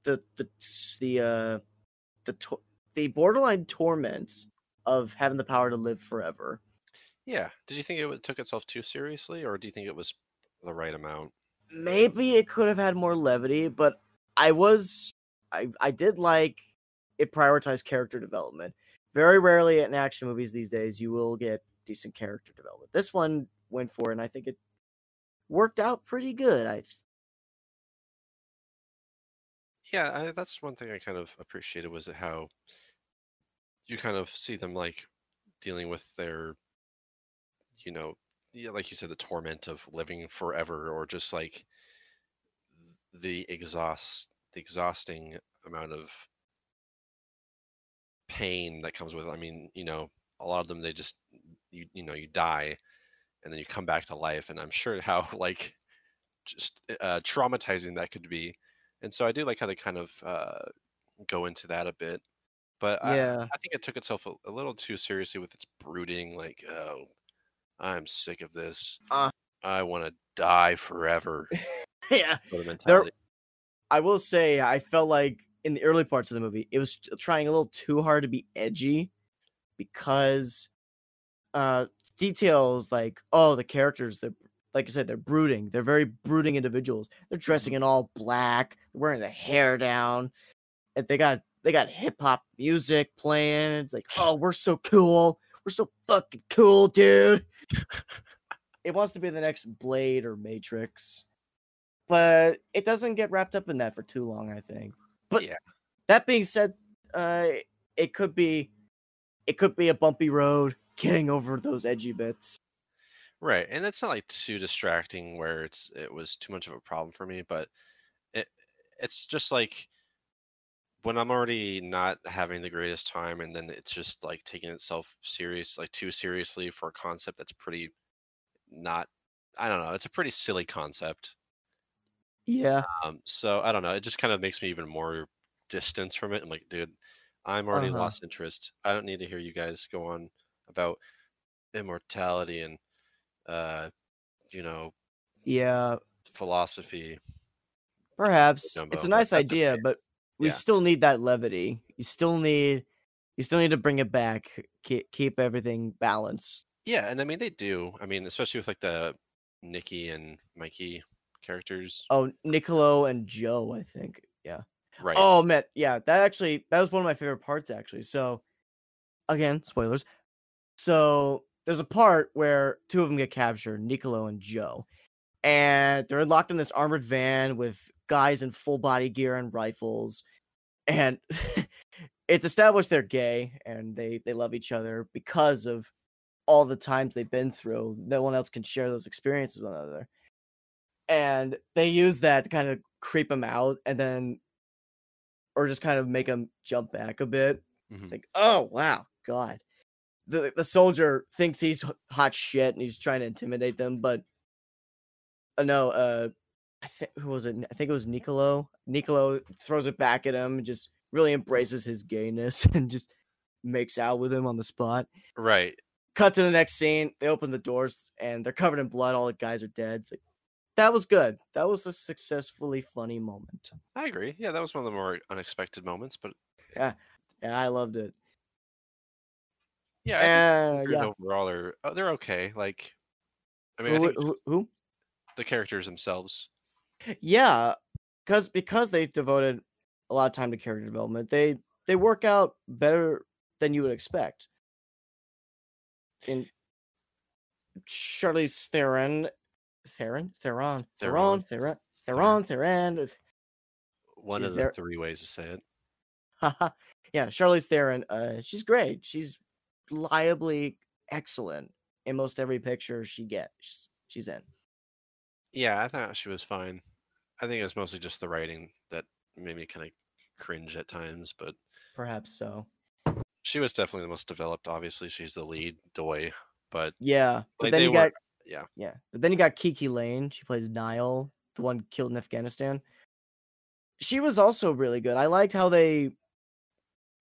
the the the uh the to- the borderline torment of having the power to live forever. Yeah did you think it took itself too seriously or do you think it was the right amount Maybe it could have had more levity, but I was I I did like it prioritized character development. Very rarely in action movies these days you will get decent character development. This one went for it, and I think it worked out pretty good. I th- yeah I, that's one thing i kind of appreciated was how you kind of see them like dealing with their you know like you said the torment of living forever or just like the exhaust the exhausting amount of pain that comes with it. i mean you know a lot of them they just you you know you die and then you come back to life and i'm sure how like just uh, traumatizing that could be and so i do like how they kind of uh, go into that a bit but I, Yeah. I think it took itself a, a little too seriously with its brooding like oh I'm sick of this. Uh. I want to die forever. yeah. Of. I will say I felt like in the early parts of the movie, it was trying a little too hard to be edgy because uh details like oh the characters they're like I said they're brooding they're very brooding individuals they're dressing in all black they're wearing their hair down and they got they got hip hop music playing it's like oh we're so cool we're so fucking cool dude it wants to be the next Blade or Matrix but it doesn't get wrapped up in that for too long I think but Yeah. that being said uh it could be it could be a bumpy road getting over those edgy bits. Right, and that's not like too distracting where it's it was too much of a problem for me, but it it's just like when I'm already not having the greatest time and then it's just like taking itself serious like too seriously for a concept that's pretty not I don't know, it's a pretty silly concept. Yeah. Um so I don't know, it just kind of makes me even more distance from it. I'm like, dude, I'm already Uh-huh. lost interest. I don't need to hear you guys go on about immortality and uh you know Yeah. philosophy. Perhaps. It's a nice idea, but we Yeah. still need that levity. You still need you still need to bring it back. Keep, keep everything balanced. Yeah, and I mean they do. I mean, especially with like the Nikki and Mikey characters. Oh, Niccolo and Joe, I think. Yeah. Right. Oh man, yeah, that actually that was one of my favorite parts actually. So again, spoilers. So there's a part where two of them get captured, Niccolo and Joe. And they're locked in this armored van with guys in full body gear and rifles. And it's established they're gay and they they love each other because of all the times they've been through. No one else can share those experiences with another. And they use that to kind of creep them out and then or just kind of make them jump back a bit. Mhm. It's like, oh wow, God. The the soldier thinks he's hot shit and he's trying to intimidate them, but uh, no, uh I think who was it? I think it was Nicolo. Nicolo throws it back at him and just really embraces his gayness and just makes out with him on the spot. Right. Cut to the next scene. They open the doors and they're covered in blood. All the guys are dead. It's like that was good. That was a successfully funny moment. I agree. Yeah, that was one of the more unexpected moments, but Yeah, yeah, I loved it. yeah, Uh, yeah. overall are oh, they're okay. Like, I mean, I think who, who? The characters themselves. Yeah, because because they devoted a lot of time to character development, they they work out better than you would expect. In Charlize Theron, Theron, Theron, Theron, Theron. Theron, Theron, Theron. One She's of the there- three ways to say it. Yeah, Charlize Theron. Uh, she's great. She's reliably excellent in most every picture she gets. She's in. Yeah, I thought she was fine. I think it was mostly just the writing that made me kind of cringe at times, but Perhaps so. she was definitely the most developed. Obviously, she's the lead, Doy, but Yeah, but Like, then they you were- got yeah. yeah, but then you got KiKi Layne. She plays Nile, the one killed in Afghanistan. She was also really good. I liked how they.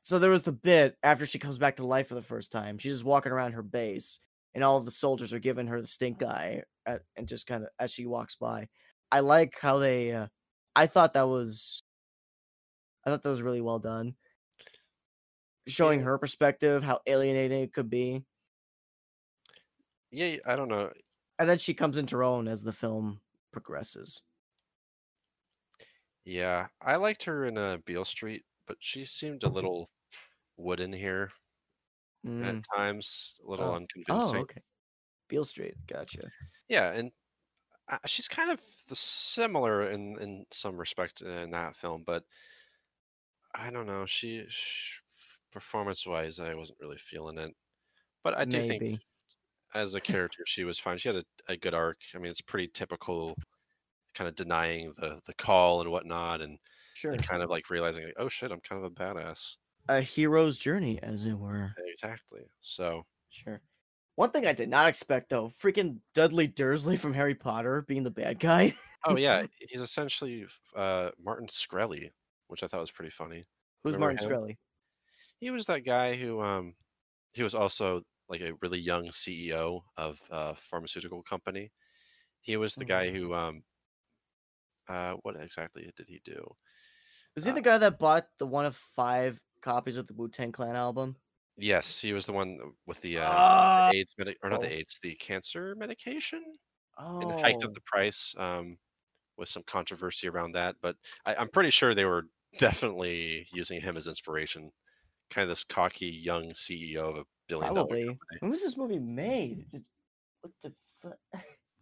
So there was the bit after she comes back to life for the first time. She's just walking around her base, and all of the soldiers are giving her the stink eye, at, and just kind of as she walks by. I like how they. Uh, I thought that was. I thought that was really well done. Showing Yeah. her perspective, how alienating it could be. yeah, I don't know. and then she comes into her own as the film progresses. Yeah, I liked her in uh, Beale Street, but she seemed a little wooden here Mm. at times, a little Oh. unconvincing. Oh, okay. Beale Street, gotcha. Yeah, and uh, she's kind of the similar in in some respect in that film, but I don't know. She, sh performance wise, I wasn't really feeling it. But I do think as a character, she was fine. She had a, a good arc. I mean, it's pretty typical, kind of denying the the call and whatnot, and, Sure. and kind of like realizing, like, oh shit, I'm kind of a badass. A hero's journey, as it were. Exactly. So Sure. One thing I did not expect, though, freaking Dudley Dursley from Harry Potter being the bad guy. Oh yeah, he's essentially uh, Martin Shkreli, which I thought was pretty funny. Who's Remember Martin him? Shkreli? He was that guy who um he was also like a really young CEO of a pharmaceutical company. He was the guy who um uh what exactly did he do? Was he Uh, the guy that bought the one of five copies of the Wu Tang Clan album? Yes, he was the one with the uh Oh, the AIDS medic or not the AIDS, the cancer medication and hiked up oh, the price um with some controversy around that, but I, I'm pretty sure they were definitely using him as inspiration. Kind of this cocky young CEO of a billion dollar probably. company. When was this movie made? What the fuck?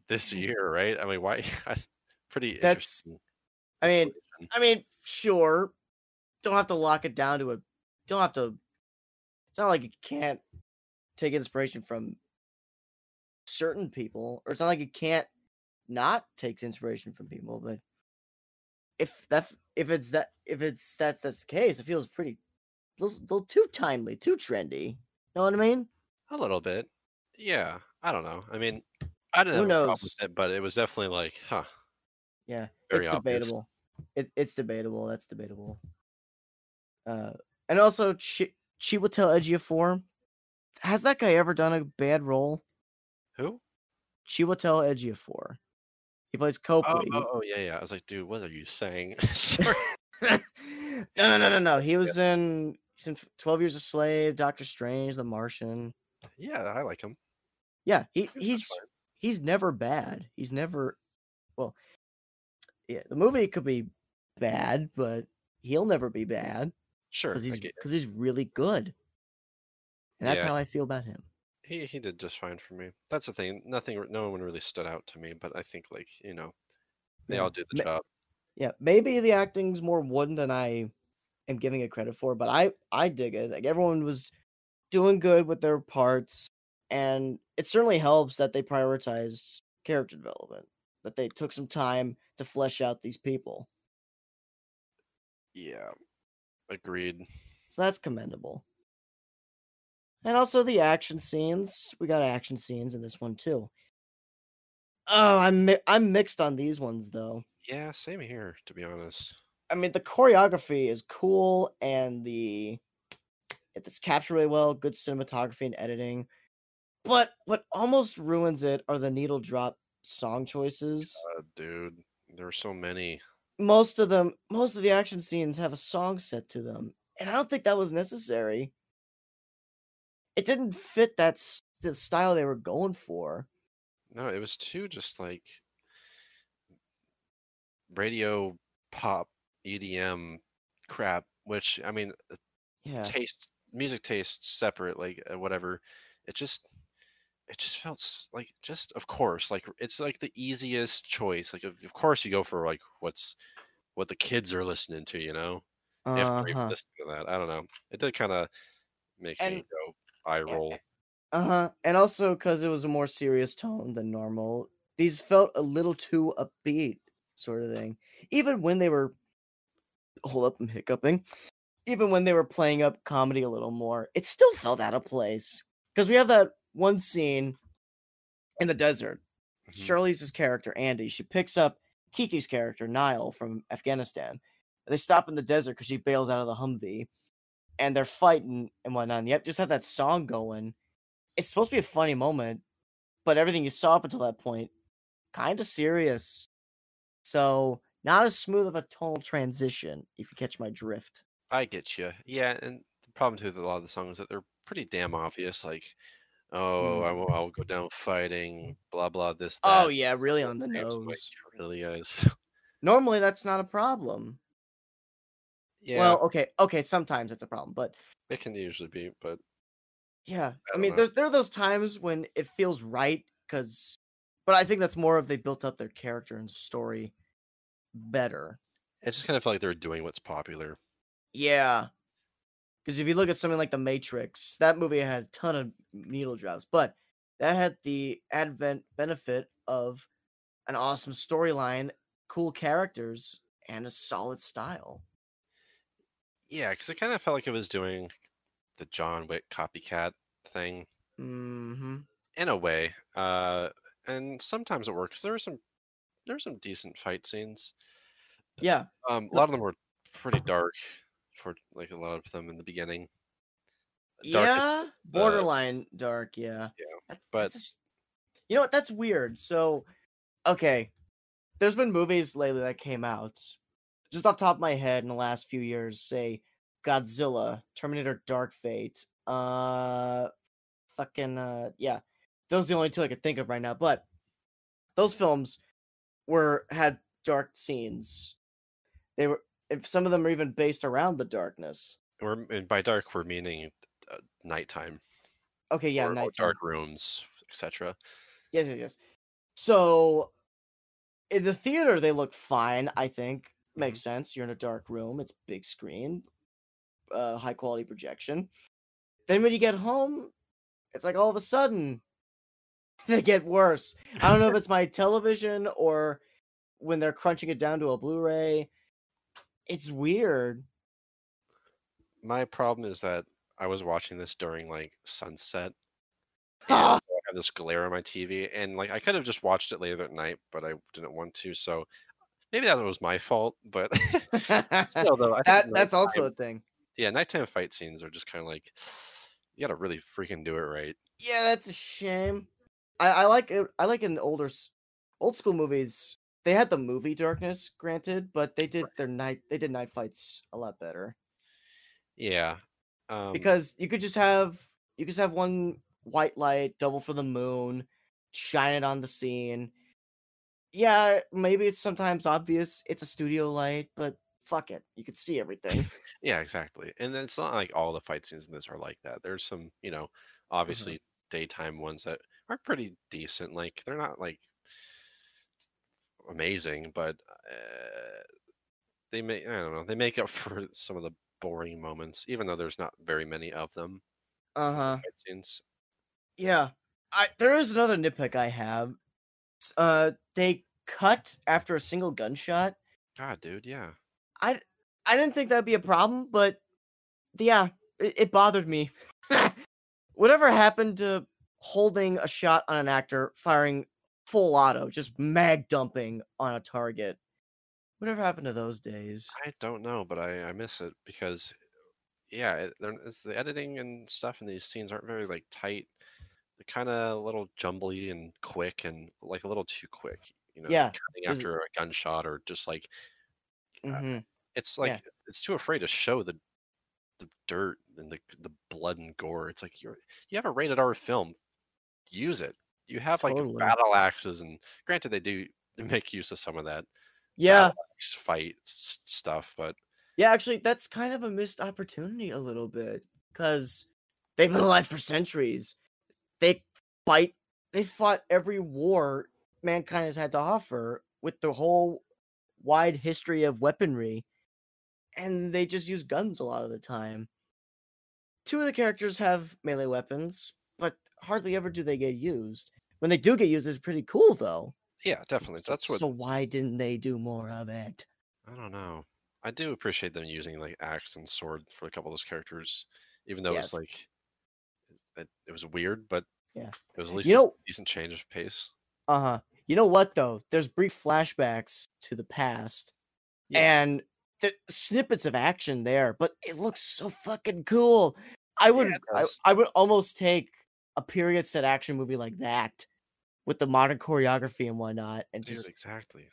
this year, right? I mean, why? Pretty That's- interesting. I mean. I mean, sure. Don't have to lock it down to a. Don't have to. It's not like you can't take inspiration from certain people, or it's not like you can't not take inspiration from people. But if that, if it's that, if it's that that's the case, it feels pretty, little, little too timely, too trendy. Know what I mean? a little bit. Yeah, I don't know. I mean, I didn't know Who have a problem knows? with it, but it was definitely like, huh, Yeah, Very it's obvious. debatable. It, it's debatable. That's debatable. Uh, and also, Chi- Chiwetel Ejiofor. Has that guy ever done a bad role? who? Chiwetel Ejiofor. He plays Oh, Copley. oh, oh, yeah, yeah. I was like, dude, what are you saying? Sorry. no, no, no, no, no. He was in. He's in Twelve Years a Slave, Doctor Strange, The Martian. Yeah, I like him. Yeah, he he's he's never bad. He's never well. Yeah, the movie could be bad, but he'll never be bad. Sure. because he's get- because he's really good, and that's Yeah. how I feel about him. he he did just fine for me. That's the thing. Nothing, no one really stood out to me, but I think like you know, they Yeah. all did the Ma- job. Yeah, maybe the acting's more wooden than I am giving it credit for, but I I dig it. Like everyone was doing good with their parts, and it certainly helps that they prioritize character development. That they took some time to flesh out these people, Yeah, agreed. so that's commendable. And also the action scenes. We got action scenes in this one too. Oh, I'm mi- I'm mixed on these ones though. Yeah, same here. To be honest. I mean, the choreography is cool, and the it's captured really well. Good cinematography and editing. But what almost ruins it are the needle drop song choices. Uh, dude, there are so many. Most of them, most of the action scenes have a song set to them, and I don't think that was necessary. It didn't fit that the style they were going for. No, it was too just like radio pop EDM crap. Which I mean, Yeah, taste music tastes separate like uh, whatever it just it just felt like just of course like it's like the easiest choice like of, of course you go for like what's what the kids are listening to you know if they're uh-huh. listening to that i don't know it did kind of make me And- go eye roll Uh huh. And also because it was a more serious tone than normal, these felt a little too upbeat, sort of thing. Even when they were, hold up, I'm hiccuping. Even when they were playing up comedy a little more, it still felt out of place. Because we have that one scene in the desert. Mhm. Charlize's character Andy, she picks up Kiki's character Nile from Afghanistan. They stop in the desert because she bails out of the Humvee, and they're fighting and whatnot. And yet, just have that song going. It's supposed to be a funny moment, but everything you saw up until that point, kind of serious. So not as smooth of a tonal transition, if you catch my drift. i get you yeah and the problem too with a lot of the songs is that they're pretty damn obvious like oh I will, I'll go down fighting blah blah this that. Mm. Oh yeah, really on the nose. really guys Normally that's not a problem. yeah Well, okay, okay, sometimes it's a problem, but it can usually be but Yeah, I, don't mean, know. there's there are those times when it feels right because, but I think that's more of they built up their character and story better. It just kind of felt like they were doing what's popular. Yeah, because if you look at something like The Matrix, that movie had a ton of needle drops, but that had the advent benefit of an awesome storyline, cool characters, and a solid style. Yeah, because it kind of felt like it was doing the John Wick copycat thing hmm in a way. Uh, and sometimes it works. There were some there were some decent fight scenes. Yeah, Um, a lot of them were pretty dark for like a lot of them in the beginning. dark is yeah, borderline dark. Yeah. Yeah, That's- but- that's you know what? That's weird. So, okay, there's been movies lately that came out. Just off the top of my head, in the last few years, say Godzilla, Terminator, Dark Fate, uh, fucking uh, yeah, those are the only two I could think of right now. But those films were had dark scenes. They were. If some of them are even based around the darkness. We're and by dark we're meaning uh, nighttime. Okay, yeah, or, or dark rooms, etc. Yes, yes, yes. So in the theater, they look fine. I think makes sense. You're in a dark room. It's big screen, uh, high quality projection. Then when you get home, it's like all of a sudden they get worse. I don't know if it's my television or when they're crunching it down to a Blu-ray. It's weird. My problem is that I was watching this during like sunset. And I have this glare on my TV, and like I could have just watched it later at night, but I didn't want to. So maybe that was my fault. But still, though, I think that that's also a thing. yeah, nighttime fight scenes are just kind of like you got to really freaking do it right. Yeah, that's a shame. I, I like it. I like in older, old school movies. They had the movie darkness, granted, but they did their night. They did night fights a lot better Yeah, um, because you could just have you could just have one white light, double for the moon, shine it on the scene. Yeah, maybe it's sometimes obvious it's a studio light, but fuck it, you could see everything. Yeah, exactly. And then it's not like all the fight scenes in this are like that. There's some, you know, Mm-hmm. obviously daytime ones that are pretty decent. Like they're not like amazing, but uh, they make I don't know they make up for some of the boring moments, even though there's not very many of them. Uh huh. Scenes. Yeah. I there is another nitpick I have. Uh they cut after a single gunshot. God, dude, yeah. I I didn't think that'd be a problem, but yeah, it, it bothered me. Whatever happened to holding a shot on an actor firing full auto, just mag dumping on a target? Whatever happened to those days? I don't know, but I I miss it because yeah, it, it's the editing and stuff in these scenes aren't very like tight. They're kind of a little jumbly and quick and like a little too quick. You know, Yeah, after a gunshot or just like hmm it's like Yeah. it's too afraid to show the the dirt and the the blood and gore. It's like you're you have a rated R film, use it. You have Totally. like battle axes and granted they do make use of some of that Yeah, axe fight stuff, but yeah. Actually, that's kind of a missed opportunity a little bit because they've been alive for centuries. They fight. They fought every war mankind has had to offer with the whole wide history of weaponry, and they just use guns a lot of the time. Two of the characters have melee weapons, but hardly ever do they get used. When they do get used, it's pretty cool though. yeah, definitely. So- That's what So why didn't they do more of it? I don't know. I do appreciate them using like axe and sword for a couple of those characters, even though Yes. it's like it, it was weird, but Yeah. it was at least You a know, decent change of pace. uh huh. You know what though? There's brief flashbacks to the past, Yeah. and the snippets of action there, but it looks so fucking cool. I would, it I. I would almost take a period set action movie like that with the modern choreography and whatnot, and Dude, just exactly.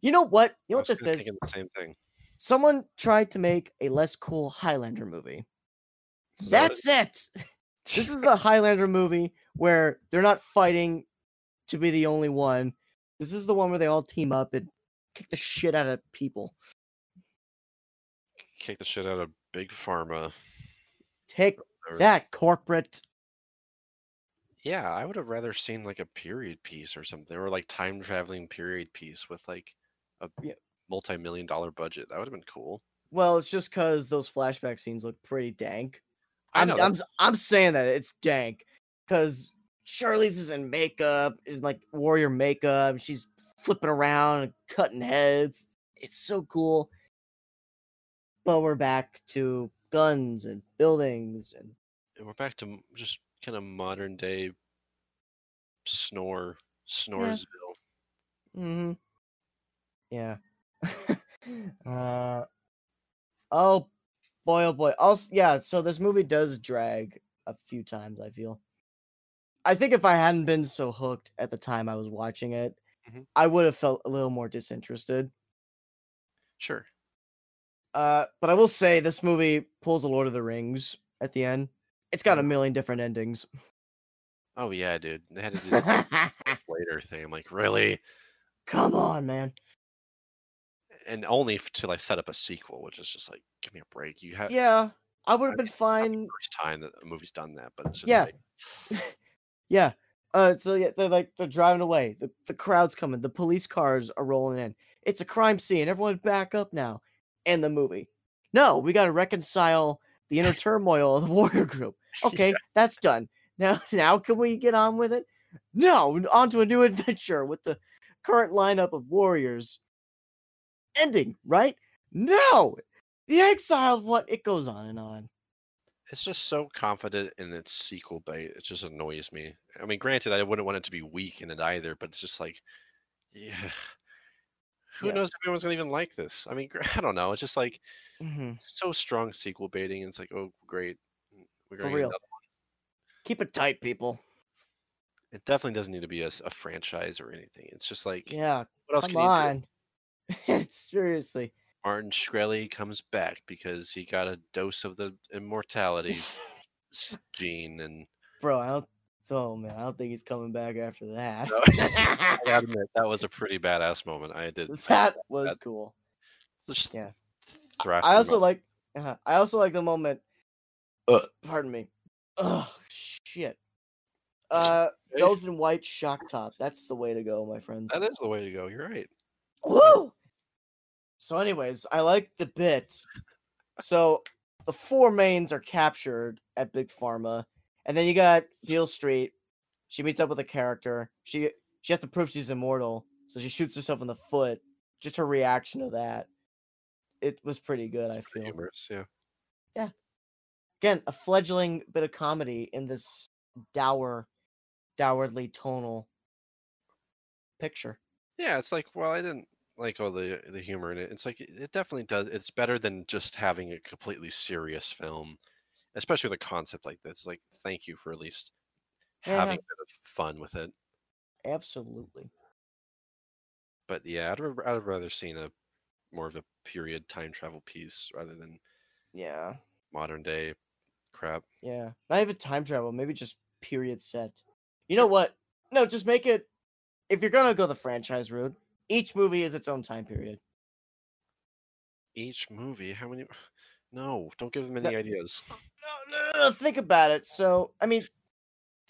you know what? You know what this is? the same thing. Someone tried to make a less cool Highlander movie. Is that what That's it. This is the Highlander movie where they're not fighting to be the only one. This is the one where they all team up and kick the shit out of people. kick the shit out of big pharma. Take that, corporate. Yeah, I would have rather seen like a period piece or something, or like time traveling period piece with like a Yeah. multi-million dollar budget. That would have been cool. Well, it's just because those flashback scenes look pretty dank. I I'm, know. I'm, I'm saying that it's dank because Charlize is in makeup, in like warrior makeup. She's flipping around and cutting heads. It's so cool. But we're back to guns and buildings and we're back to just kind of modern day snore snoresville. hmm Yeah. uh oh boy, oh boy. Also, yeah. So this movie does drag a few times. I feel. I think if I hadn't been so hooked at the time I was watching it, Mhm. I would have felt a little more disinterested. Sure. Uh, but I will say this movie pulls a Lord of the Rings at the end. It's got a million different endings. Oh yeah, dude. They had to do the later thing. I'm like, really? Come on, man. And only to like set up a sequel, which is just like, give me a break. You have Yeah, I would have been fine. first time that a movie's done that, but Yeah. like, Yeah. Uh, so yeah, they're like they're driving away. The the crowd's coming. The police cars are rolling in. It's a crime scene. Everyone back up now. And the movie. No, we got to reconcile the inner turmoil of the warrior group. Okay, that's done. Now, now can we get on with it? No, on to a new adventure with the current lineup of warriors. Ending right? No, the exiled one. It goes on and on. it's just so confident in its sequel bait. It just annoys me. I mean, granted, I wouldn't want it to be weak in it either, but it's just like, yeah. Who Yeah. knows if anyone's gonna even like this? I mean, I don't know. It's just like Mhm. so strong sequel baiting. And it's like, oh, great, we're For real. Keep it tight, people. It definitely doesn't need to be a franchise or anything. It's just like, Yeah, what else come can you do? on. Seriously. Martin Shkreli comes back because he got a dose of the immortality gene, and Bro, I don't. Oh man, I don't think he's coming back after that. No, I gotta admit that was a pretty badass moment. I did. that was that- cool. Just yeah. I also out. like. uh I also like the moment. Uh. Pardon me. Oh shit. Uh. Belgian white shock top. That's the way to go, my friends. That is the way to go. You're right. Woo! So, anyways, I like the bit. So, the four mains are captured at Big Pharma, and then you got Beale Street. She meets up with a character. She she has to prove she's immortal, so she shoots herself in the foot. Just her reaction to that, it was pretty good. I feel Humorous, yeah. Again a fledgling bit of comedy in this dour, dourly tonal picture. Yeah, it's like, well, I didn't like all the the humor in it. It's like it it definitely does. It's better than just having a completely serious film, especially with a concept like this. Like, thank you for at least Yeah. having a bit of fun with it. Absolutely. But yeah, I'd, ra- I'd rather seen a more of a period time travel piece rather than Yeah. modern day crap. Yeah, not even time travel. Maybe just period set. You know what? No, just make it. If you're gonna go the franchise route, each movie is its own time period. Each movie, how many? No, don't give them any ideas. No, no, no, no. Think about it. So, I mean,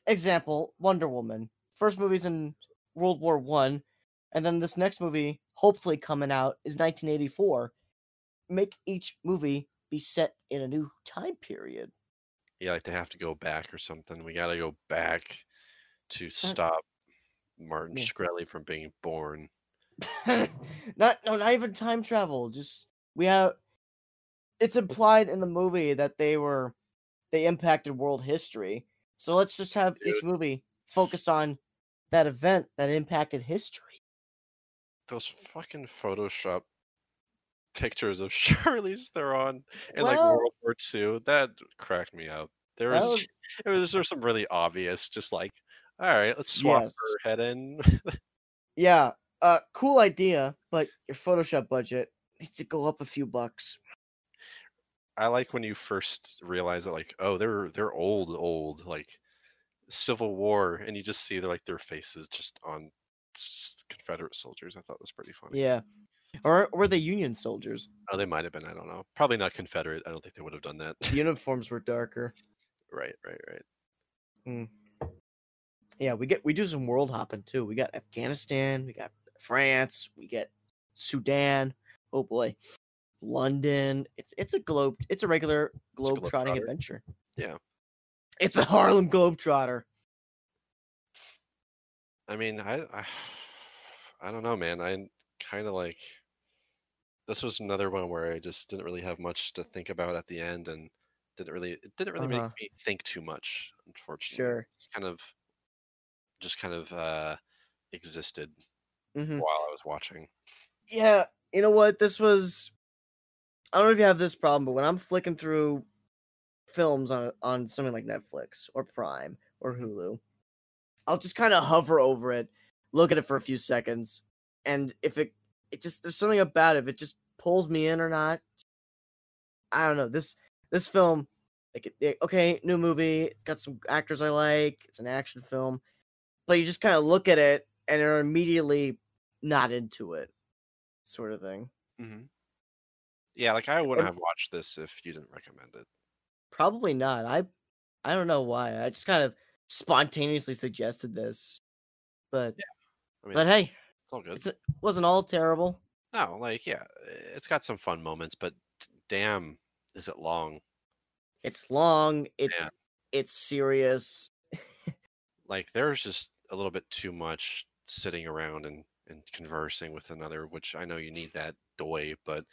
example: Wonder Woman. First movie's in World War One, and then this next movie, hopefully coming out, is 1984. Make each movie be set in a new time period. Yeah, like they have to go back or something. We got to go back to stop Martin Uh, yeah. Shkreli from being born. not no, not even time travel. Just we have. It's implied in the movie that they were, they impacted world history. So let's just have each movie focus on that event that impacted history. Those fucking Photoshop pictures of Charlize Theron in like World War II that cracked me up. There was, was- it was some really obvious, just like, all right, let's swap Yes. her head in. Yeah, uh, cool idea, but your Photoshop budget needs to go up a few bucks. I like when you first realize that, like, oh, they're they're old, old, like Civil War, and you just see their like their faces just on Confederate soldiers. I thought that was pretty funny. Yeah, or were they Union soldiers? Oh, they might have been. I don't know. Probably not Confederate. I don't think they would have done that. The uniforms were darker. right, right, right. Hmm. Yeah, we get we do some world hopping too. We got Afghanistan, we got France, we get Sudan. Oh boy, London. It's it's a globe. It's a regular globe trotting adventure. Yeah. it's a Harlem Globetrotter. I mean, I, I, I don't know, man. I kind of like. This was another one where I just didn't really have much to think about at the end, and didn't really, it didn't really Uh-huh. make me think too much. Unfortunately, Sure. kind of, just kind of uh existed hmm while I was watching. Yeah, you know what? This was. I don't know if you have this problem, but when I'm flicking through films on on something like Netflix or Prime or Hulu, I'll just kind of hover over it, look at it for a few seconds, and if it it just there's something about it, if it just pulls me in or not. I don't know. This this film, like, it, okay, new movie. It's got some actors I like. It's an action film, but you just kind of look at it and are immediately not into it, sort of thing. hmm Yeah, like I wouldn't And- have watched this if you didn't recommend it. Probably not. I I don't know why. I just kind of spontaneously suggested this, but I mean, but hey, it's all good. it's, it wasn't all terrible. No, like yeah, it's got some fun moments, but damn, is it long? It's long. It's Yeah. it's serious. Like there's just a little bit too much sitting around and and conversing with another, which I know you need that doy, but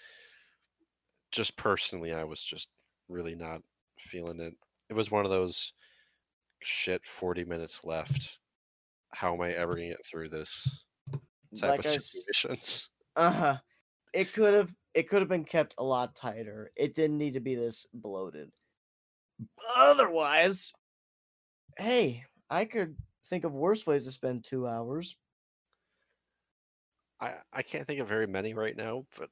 just personally, I was just really not feeling it. It was one of those shit. Forty minutes left. How am I ever gonna get through this type Like of situations? Uh huh. It could have it could have been kept a lot tighter. It didn't need to be this bloated. Otherwise, hey, I could think of worse ways to spend two hours. I I can't think of very many right now, but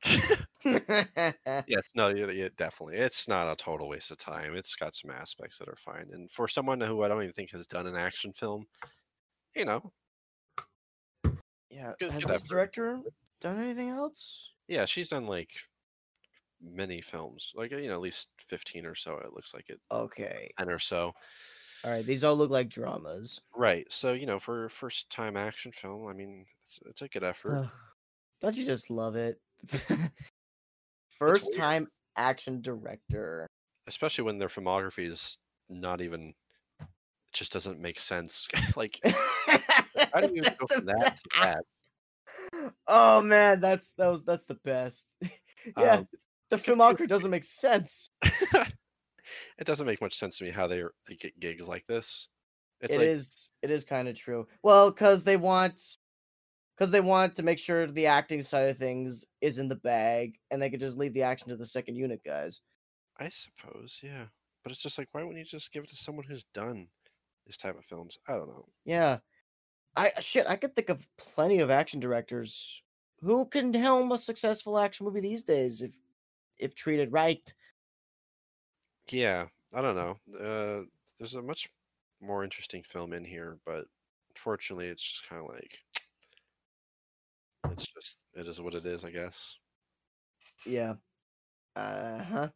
yes, no, yeah, definitely. It's not a total waste of time. It's got some aspects that are fine, and for someone who I don't even think has done an action film, you know, yeah. Good- Has good this director done anything else? yeah, she's done like many films, like you know, at least fifteen or so. It looks like it, Okay. ten or so. All right. These all look like dramas. Right. So you know, for a first time action film, I mean, it's it's a good effort. Ugh. Don't you just love it? First time action director. especially when their filmography is not even it just doesn't make sense like how do you go from that to that Oh man, that's that was that's the best. yeah, Um, the filmography doesn't make sense. it doesn't make much sense to me how they they get gigs like this it's It like is it is kind of true. Well, because they want because they want to make sure the acting side of things is in the bag, and they could just leave the action to the second unit guys. i suppose yeah but it's just like why wouldn't you just give it to someone who's done this type of films i don't know Yeah, I shit. I could think of plenty of action directors who can helm a successful action movie these days if if treated right. yeah i don't know uh there's a much more interesting film in here but unfortunately it's just kind of like it's just it is what it is i guess Yeah. Uh huh.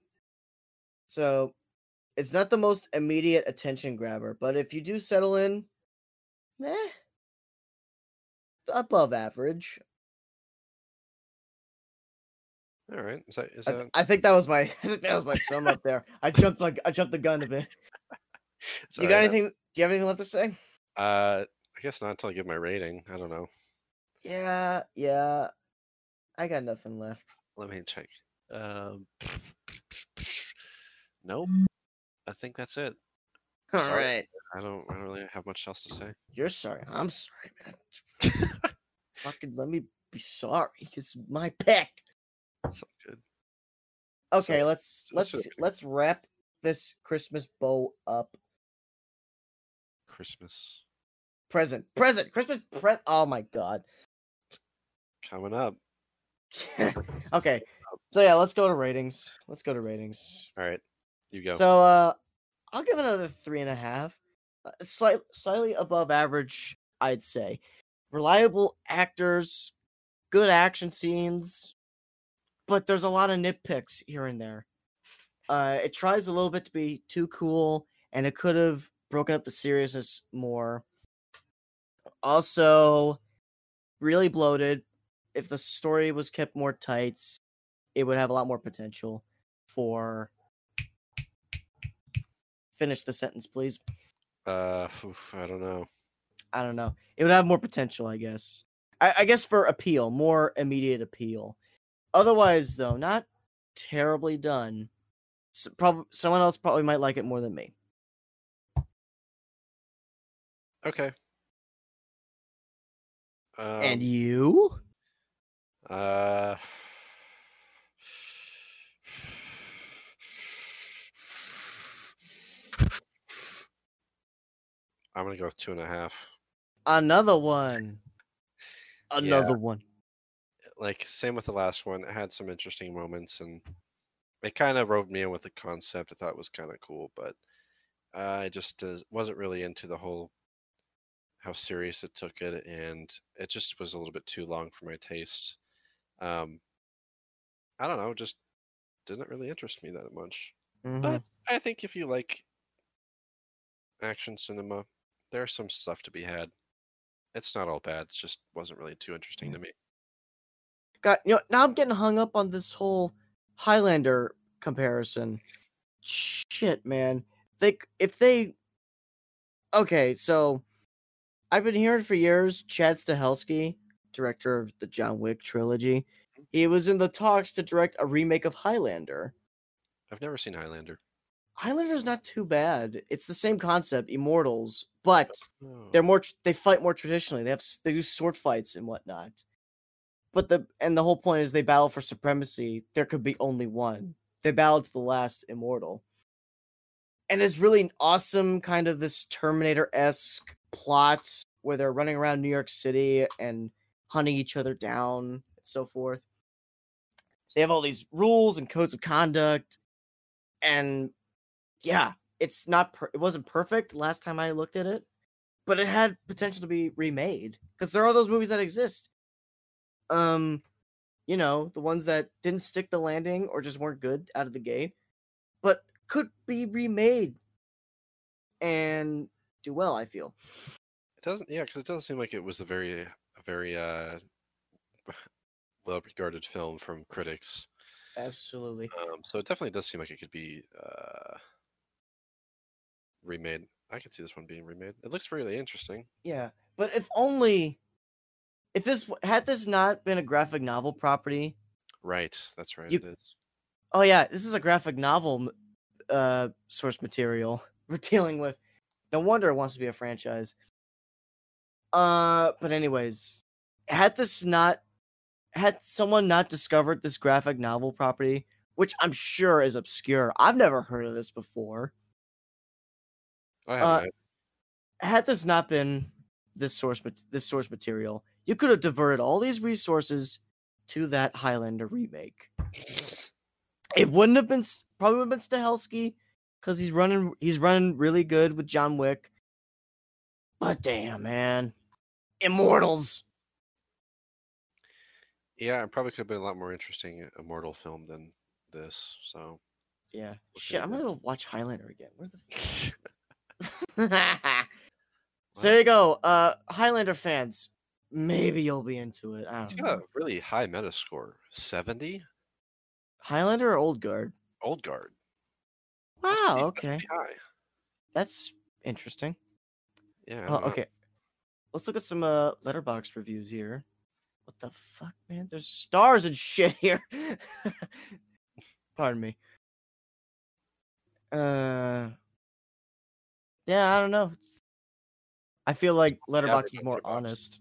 So it's not the most immediate attention grabber, but if you do settle in, eh, above average. all right is that is I, that th- I think that was my I think that was my sum up there. I jumped like I jumped the gun a bit. you got right? anything? Do you have anything left to say? Uh, I guess not until I give my rating. I don't know. Yeah, yeah. I got nothing left. Let me check. Um, nope. I think that's it. All Sorry. right. I don't. I don't really have much else to say. You're sorry. I'm sorry, man. Fucking let me be sorry. It's my pick. It's all good. Okay, So- let's let's let's wrap this Christmas bow up. Christmas Present, present, Christmas pre. Oh my god. coming up. okay, so yeah, let's go to ratings. Let's go to ratings. All right, you go. So uh, I'll give it another three and a half. Uh, slight, slightly above average, I'd say. Reliable actors, good action scenes, but there's a lot of nitpicks here and there. Uh, it tries a little bit to be too cool, and it could have broken up the seriousness more. Also, really bloated. If the story was kept more tight, it would have a lot more potential for finish the sentence, please. uh, oof, I don't know. I don't know. It would have more potential, I guess. I, I guess for appeal, more immediate appeal. Otherwise, though, not terribly done. S probably someone else probably might like it more than me. Okay. Um, and you? Uh, I'm gonna go with two and a half. Another one. Another one. Like same with the last one. It had some interesting moments, and it kind of roped me in with the concept. I thought it was kind of cool, but I just uh, wasn't really into the whole how serious it took it, and it just was a little bit too long for my taste. Um, I don't know, just didn't really interest me that much. Mhm. But I think if you like action cinema, there's some stuff to be had. It's not all bad. It just wasn't really too interesting mm. to me. Got you know now I'm getting hung up on this whole Highlander comparison. Shit, man. They if they okay, so I've been hearing for years Chad Stahelski, director of the John Wick trilogy, mm-hmm. he was in the talks to direct a remake of Highlander. I've never seen Highlander. Highlander's not too bad. It's the same concept, immortals, but Oh. they're more they fight more traditionally. They have they do sword fights and whatnot. But the and the whole point is they battle for supremacy. There could be only one. They battle to the last immortal. And it's really an awesome kind of this Terminator esque plot where they're running around New York City and hunting each other down and so forth. They have all these rules and codes of conduct, and yeah, it's not per- it wasn't perfect last time I looked at it, but it had potential to be remade because there are those movies that exist. Um, you know, the ones that didn't stick the landing or just weren't good out of the gate, but could be remade and do well. I feel. It doesn't, yeah, because it doesn't seem like it was a very, a very uh, well-regarded film from critics. Absolutely. Um, so it definitely does seem like it could be uh, remade. I could see this one being remade. It looks really interesting. Yeah, but if only if this had this not been a graphic novel property. Right, that's right. You- it is. Oh yeah, this is a graphic novel uh source material we're dealing with. No wonder it wants to be a franchise. Uh, but anyways, had this not had someone not discovered this graphic novel property, which I'm sure is obscure. I've never heard of this before. Uh, had this not been this source this source material, you could have diverted all these resources to that Highlander remake. It wouldn't have been probably would have been Stahelski because he's running he's running really good with John Wick. But damn, man, Immortals. yeah, it probably could have been a lot more interesting immortal film than this. So Yeah, shit. I'm gonna go watch Highlander again. Where the? so there you go. Uh, Highlander fans, maybe you'll be into it. I it's don't got a really high Metascore, seventy. Highlander or Old Guard? Old Guard. Wow. That's Okay. high. That's interesting. Yeah. Know. okay. Let's look at some uh Letterboxd reviews here. What the fuck, man? There's stars and shit here. Pardon me. Uh Yeah, I don't know. I feel like Letterboxd is more Letterboxd? honest.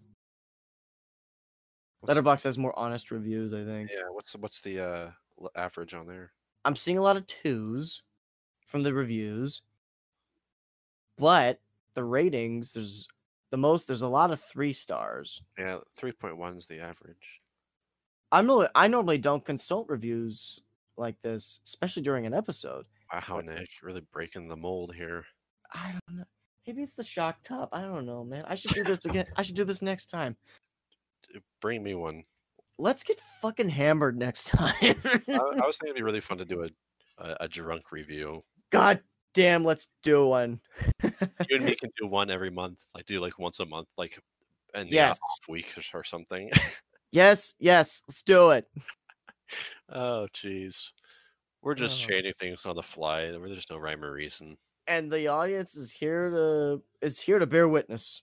What's- Letterboxd has more honest reviews, I think. Yeah. What's what's the uh, average on there? I'm seeing a lot of twos from the reviews, but the ratings there's the most. There's a lot of three stars. Yeah, three point one is the average. I'm normally I normally don't consult reviews like this, especially during an episode. Wow, What- Nick, you're really breaking the mold here. I don't know. Maybe it's the shock top. I don't know, man. I should do this again. I should do this next time. Bring me one. Let's get fucking hammered next time. I, I was thinking it'd be really fun to do a a, a drunk review. God damn, let's do one. You and me can do one every month. Like do like once a month, like in the Yes. off week or- something. yes, yes, let's do it. oh, jeez. We're just Oh. changing things on the fly. There's just no rhyme or reason, And the audience is here to is here to bear witness.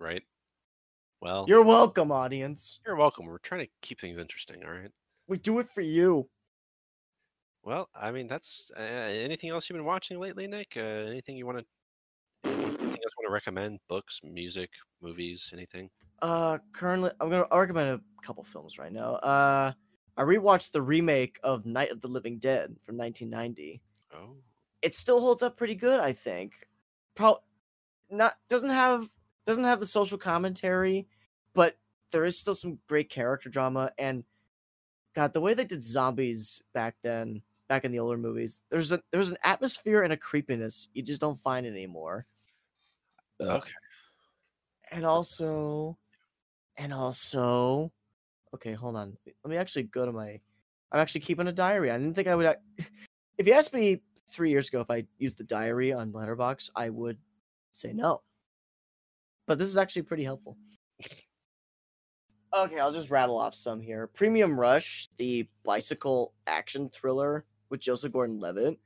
right? Well, You're welcome, audience. you're welcome. We're trying to keep things interesting. All right. We do it for you. Well, I mean, that's uh, anything else you've been watching lately, Nick? Uh, anything you want to? Anything else want to recommend? Books, music, movies, anything? Uh, currently, I'm gonna I'll recommend a couple films right now. Uh, I rewatched the remake of Night of the Living Dead from 1990. Oh, It still holds up pretty good, I think. Pro, not doesn't have doesn't have the social commentary, but there is still some great character drama and God, the way they did zombies back then, back in the older movies, there's a there's an atmosphere and a creepiness you just don't find anymore. Okay. And also, and also, okay, hold on. Let me actually go to my. I'm actually keeping a diary. I didn't think I would. If you asked me three years ago if I used the diary on Letterboxd, I would say no. But this is actually pretty helpful. Okay, I'll just rattle off some here. Premium Rush, the bicycle action thriller with Joseph Gordon-Levitt.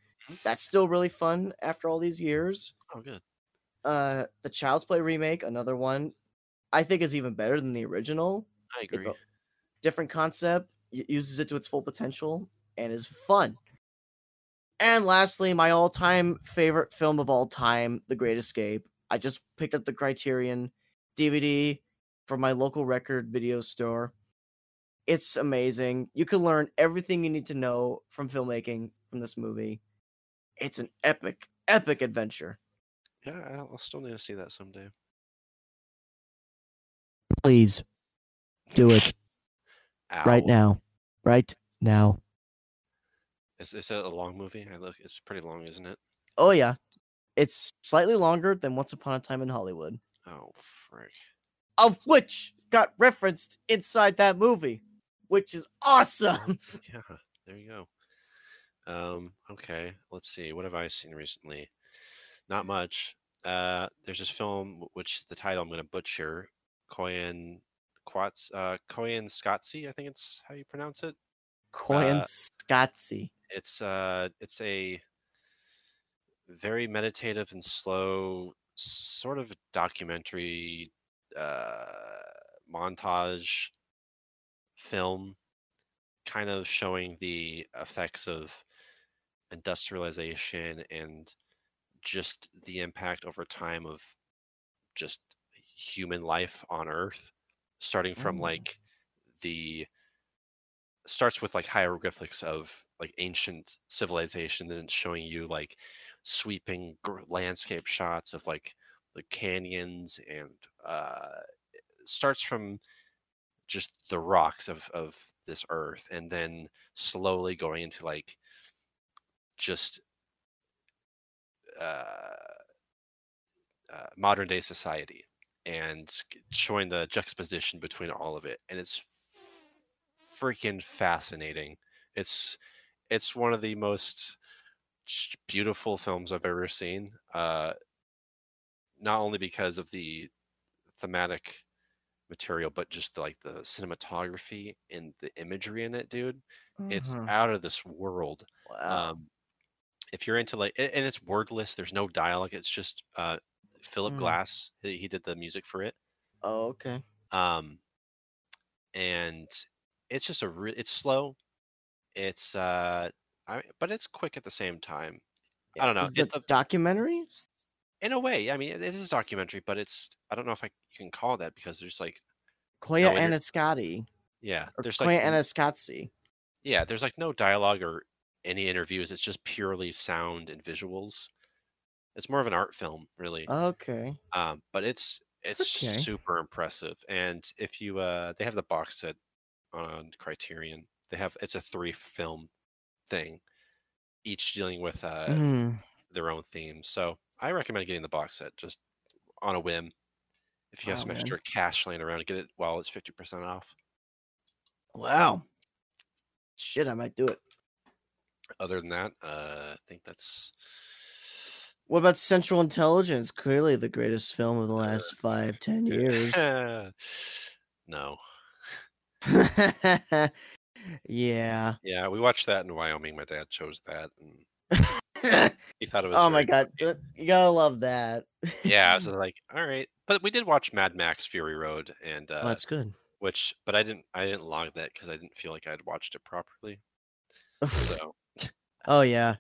That's still really fun after all these years. Oh, good. Uh, the Child's Play remake, another one, I think is even better than the original. I It's agree. a different concept, uses it to its full potential, and is fun. And lastly, my all-time favorite film of all time, The Great Escape. I just picked up the Criterion DVD from my local record video store. It's amazing. You can learn everything you need to know from filmmaking from this movie. It's an epic, epic adventure. Yeah, I'll I'll still need to see that someday. Please do it right now. Right now. Is, is it a long movie? I look. It's pretty long, isn't it? Oh yeah. It's slightly longer than Once Upon a Time in Hollywood, Oh, frick. of which got referenced inside that movie, which is awesome. Yeah, there you go. Um, okay, let's see. What have I seen recently? Not much. Uh, there's this film which the title I'm going to butcher. Koyan Quats uh Koyan Scotzi, I think it's how you pronounce it. Coyan Uh, Scotzi. It's uh it's a very meditative and slow sort of documentary uh montage film kind of showing the effects of industrialization and just the impact over time of just human life on earth starting from Mm. like the starts with like hieroglyphics of like ancient civilization and it's showing you like sweeping gr- landscape shots of like the canyons and uh starts from just the rocks of of this earth and then slowly going into like just uh, uh modern day society and showing the juxtaposition between all of it and it's freaking fascinating it's it's one of the most beautiful films i've ever seen uh not only because of the thematic material but just like the cinematography and the imagery in it dude it's Mhm. out of this world wow. um if you're into like and it's wordless there's no dialogue it's just uh philip Mm. glass he, he did the music for it oh, okay. um and it's just a re- it's slow it's uh I, but it's quick at the same time I don't know, Is it it's a documentary? in a way i mean it is a documentary but it's i don't know if i you can call that because there's like Koya No, it is- Anascati. yeah there's Koya like yeah there's like no dialogue or any interviews it's just purely sound and visuals it's more of an art film really Okay. um, but it's it's Okay. super impressive. And if you uh, they have the box set on Criterion. They have it's a three film thing, each dealing with uh, Mm. their own themes. So I recommend getting the box set just on a whim. If you have Wow, some man. extra cash laying around, get it while it's fifty percent off. Wow. Shit, I might do it. Other than that, uh, I think that's What about Central Intelligence? Clearly the greatest film of the last five, ten years. no. yeah. Yeah, we watched that in Wyoming. My dad chose that, and he thought it was. oh my god, funny. you gotta love that. yeah, I was like, all right, but we did watch Mad Max Fury Road, and uh, Well, that's good. which, but I didn't, I didn't log that because I didn't feel like I'd watched it properly. So oh yeah,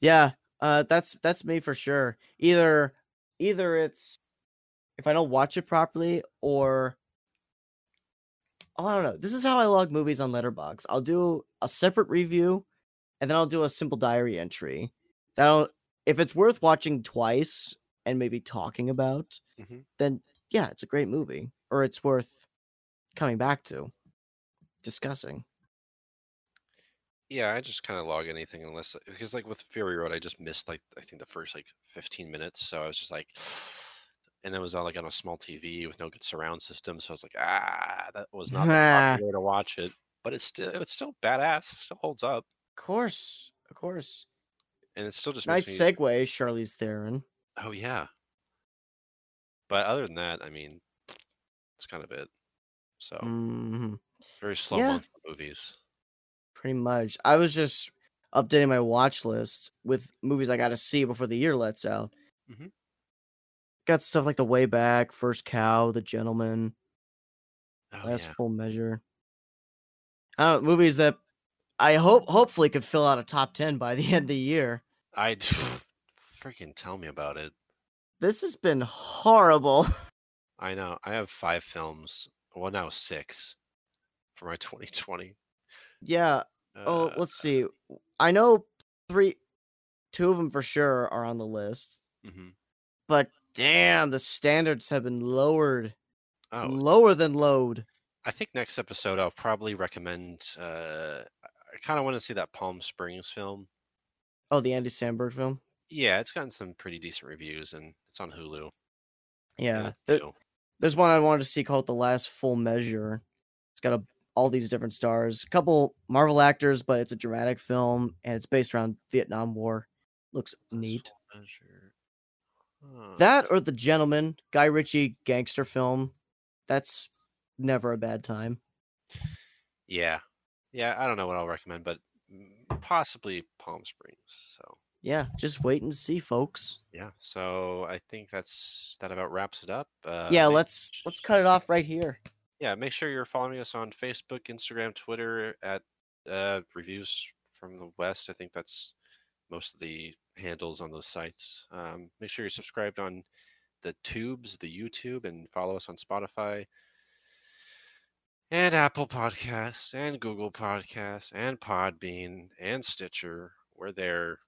yeah. Uh, that's that's me for sure. Either either it's if I don't watch it properly, or oh, I don't know. This is how I log movies on Letterboxd. I'll do a separate review, and then I'll do a simple diary entry. That'll if it's worth watching twice, and maybe talking about, Mhm. then yeah, it's a great movie or it's worth coming back to, discussing. Yeah, I just kind of log anything unless because like with Fury Road, I just missed like I think the first like 15 minutes, so I was just like, and it was on like on a small TV with no good surround system, so I was like, ah, that was not the way to watch it. But it's still it's still badass, it still holds up, Of course, of course. and it's still just Nice me. segue, Charlize Theron. Oh yeah. But other than that, I mean, it's kind of it. So Mhm. very slow Yeah. month for movies. Pretty much. I was just updating my watch list with movies I got to see before the year lets out. Mhm. Got stuff like The Way Back, First Cow, The Gentlemen, Oh Last yeah. Full Measure. I don't know, movies that I hope hopefully could fill out a top ten by the end of the year. I freaking tell me about it. This has been horrible. I know. I have five films. Well, now six for my 2020. yeah. Oh, Uh, let's see. I know three, two of them for sure are on the list, mhm. but damn, the standards have been lowered, Oh, lower than load. I think next episode I'll probably recommend. Uh, I kind of want to see that Palm Springs film. Oh, the Andy Samberg film. Yeah, it's gotten some pretty decent reviews, and it's on Hulu. Yeah, there- there's one I wanted to see called The Last Full Measure. It's got a, all these different stars, a couple Marvel actors, but it's a dramatic film and it's based around Vietnam War. Looks neat. Full Measure. Huh. That or The Gentlemen, Guy Ritchie gangster film. That's never a bad time. Yeah, yeah. I don't know what I'll recommend, but possibly Palm Springs. So Yeah, just wait and see, folks. yeah. So I think that's that about wraps it up. Uh, yeah, let's let's cut it off right here. yeah, make sure you're following us on Facebook, Instagram, Twitter at uh, Reviews from the West. I think that's most of the handles on those sites. Um, make sure you're subscribed on the tubes, the YouTube, and follow us on Spotify and Apple Podcasts and Google Podcasts and Podbean and Stitcher. We're there.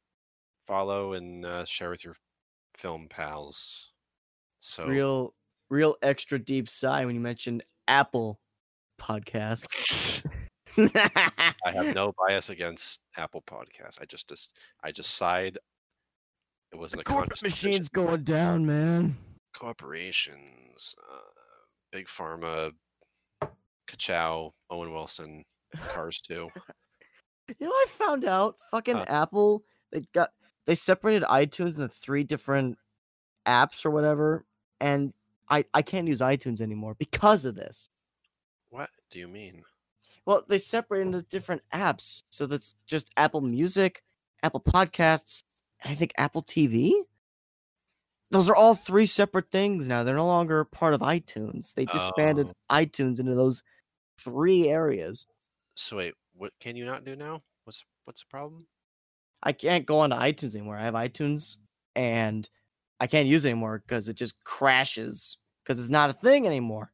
Follow and uh, share with your film pals. So Real real extra deep sigh when you mentioned Apple podcasts. I have no bias against Apple Podcasts. I just, just I just side. It wasn't a Corporate machine's going down, man. corporations, uh, big pharma, Kachow, Owen Wilson, Cars 2. You know, what I found out fucking Huh. Apple they got they separated iTunes into three different apps or whatever, and I I can't use iTunes anymore because of this. What do you mean? Well, they separate into different apps, so that's just Apple Music, Apple Podcasts, I think Apple TV. Those are all three separate things now. They're no longer part of iTunes. They disbanded Oh. iTunes into those three areas. So wait, what can you not do now? What's what's the problem? I can't go onto iTunes anymore. I have iTunes and I can't use it anymore because it just crashes because it's not a thing anymore.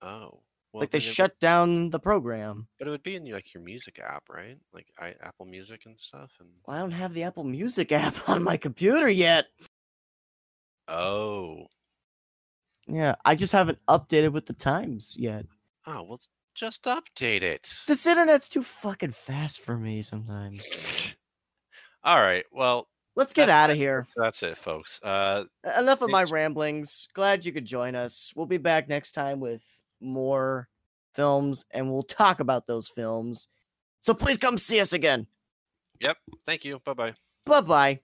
Oh, well, like they it would- shut down the program. but it would be in like your music app, right? Like I, Apple Music and stuff. And Well, I don't have the Apple Music app on my computer yet. oh, Yeah, I just haven't updated with the times yet. oh, well, just update it. This internet's too fucking fast for me sometimes. All right, well, Let's get out of here. that's it, folks. Uh, Enough of my ramblings. Glad you could join us. We'll be back next time with more films and we'll talk about those films. So please come see us again. yep. Thank you. Bye bye. Bye bye.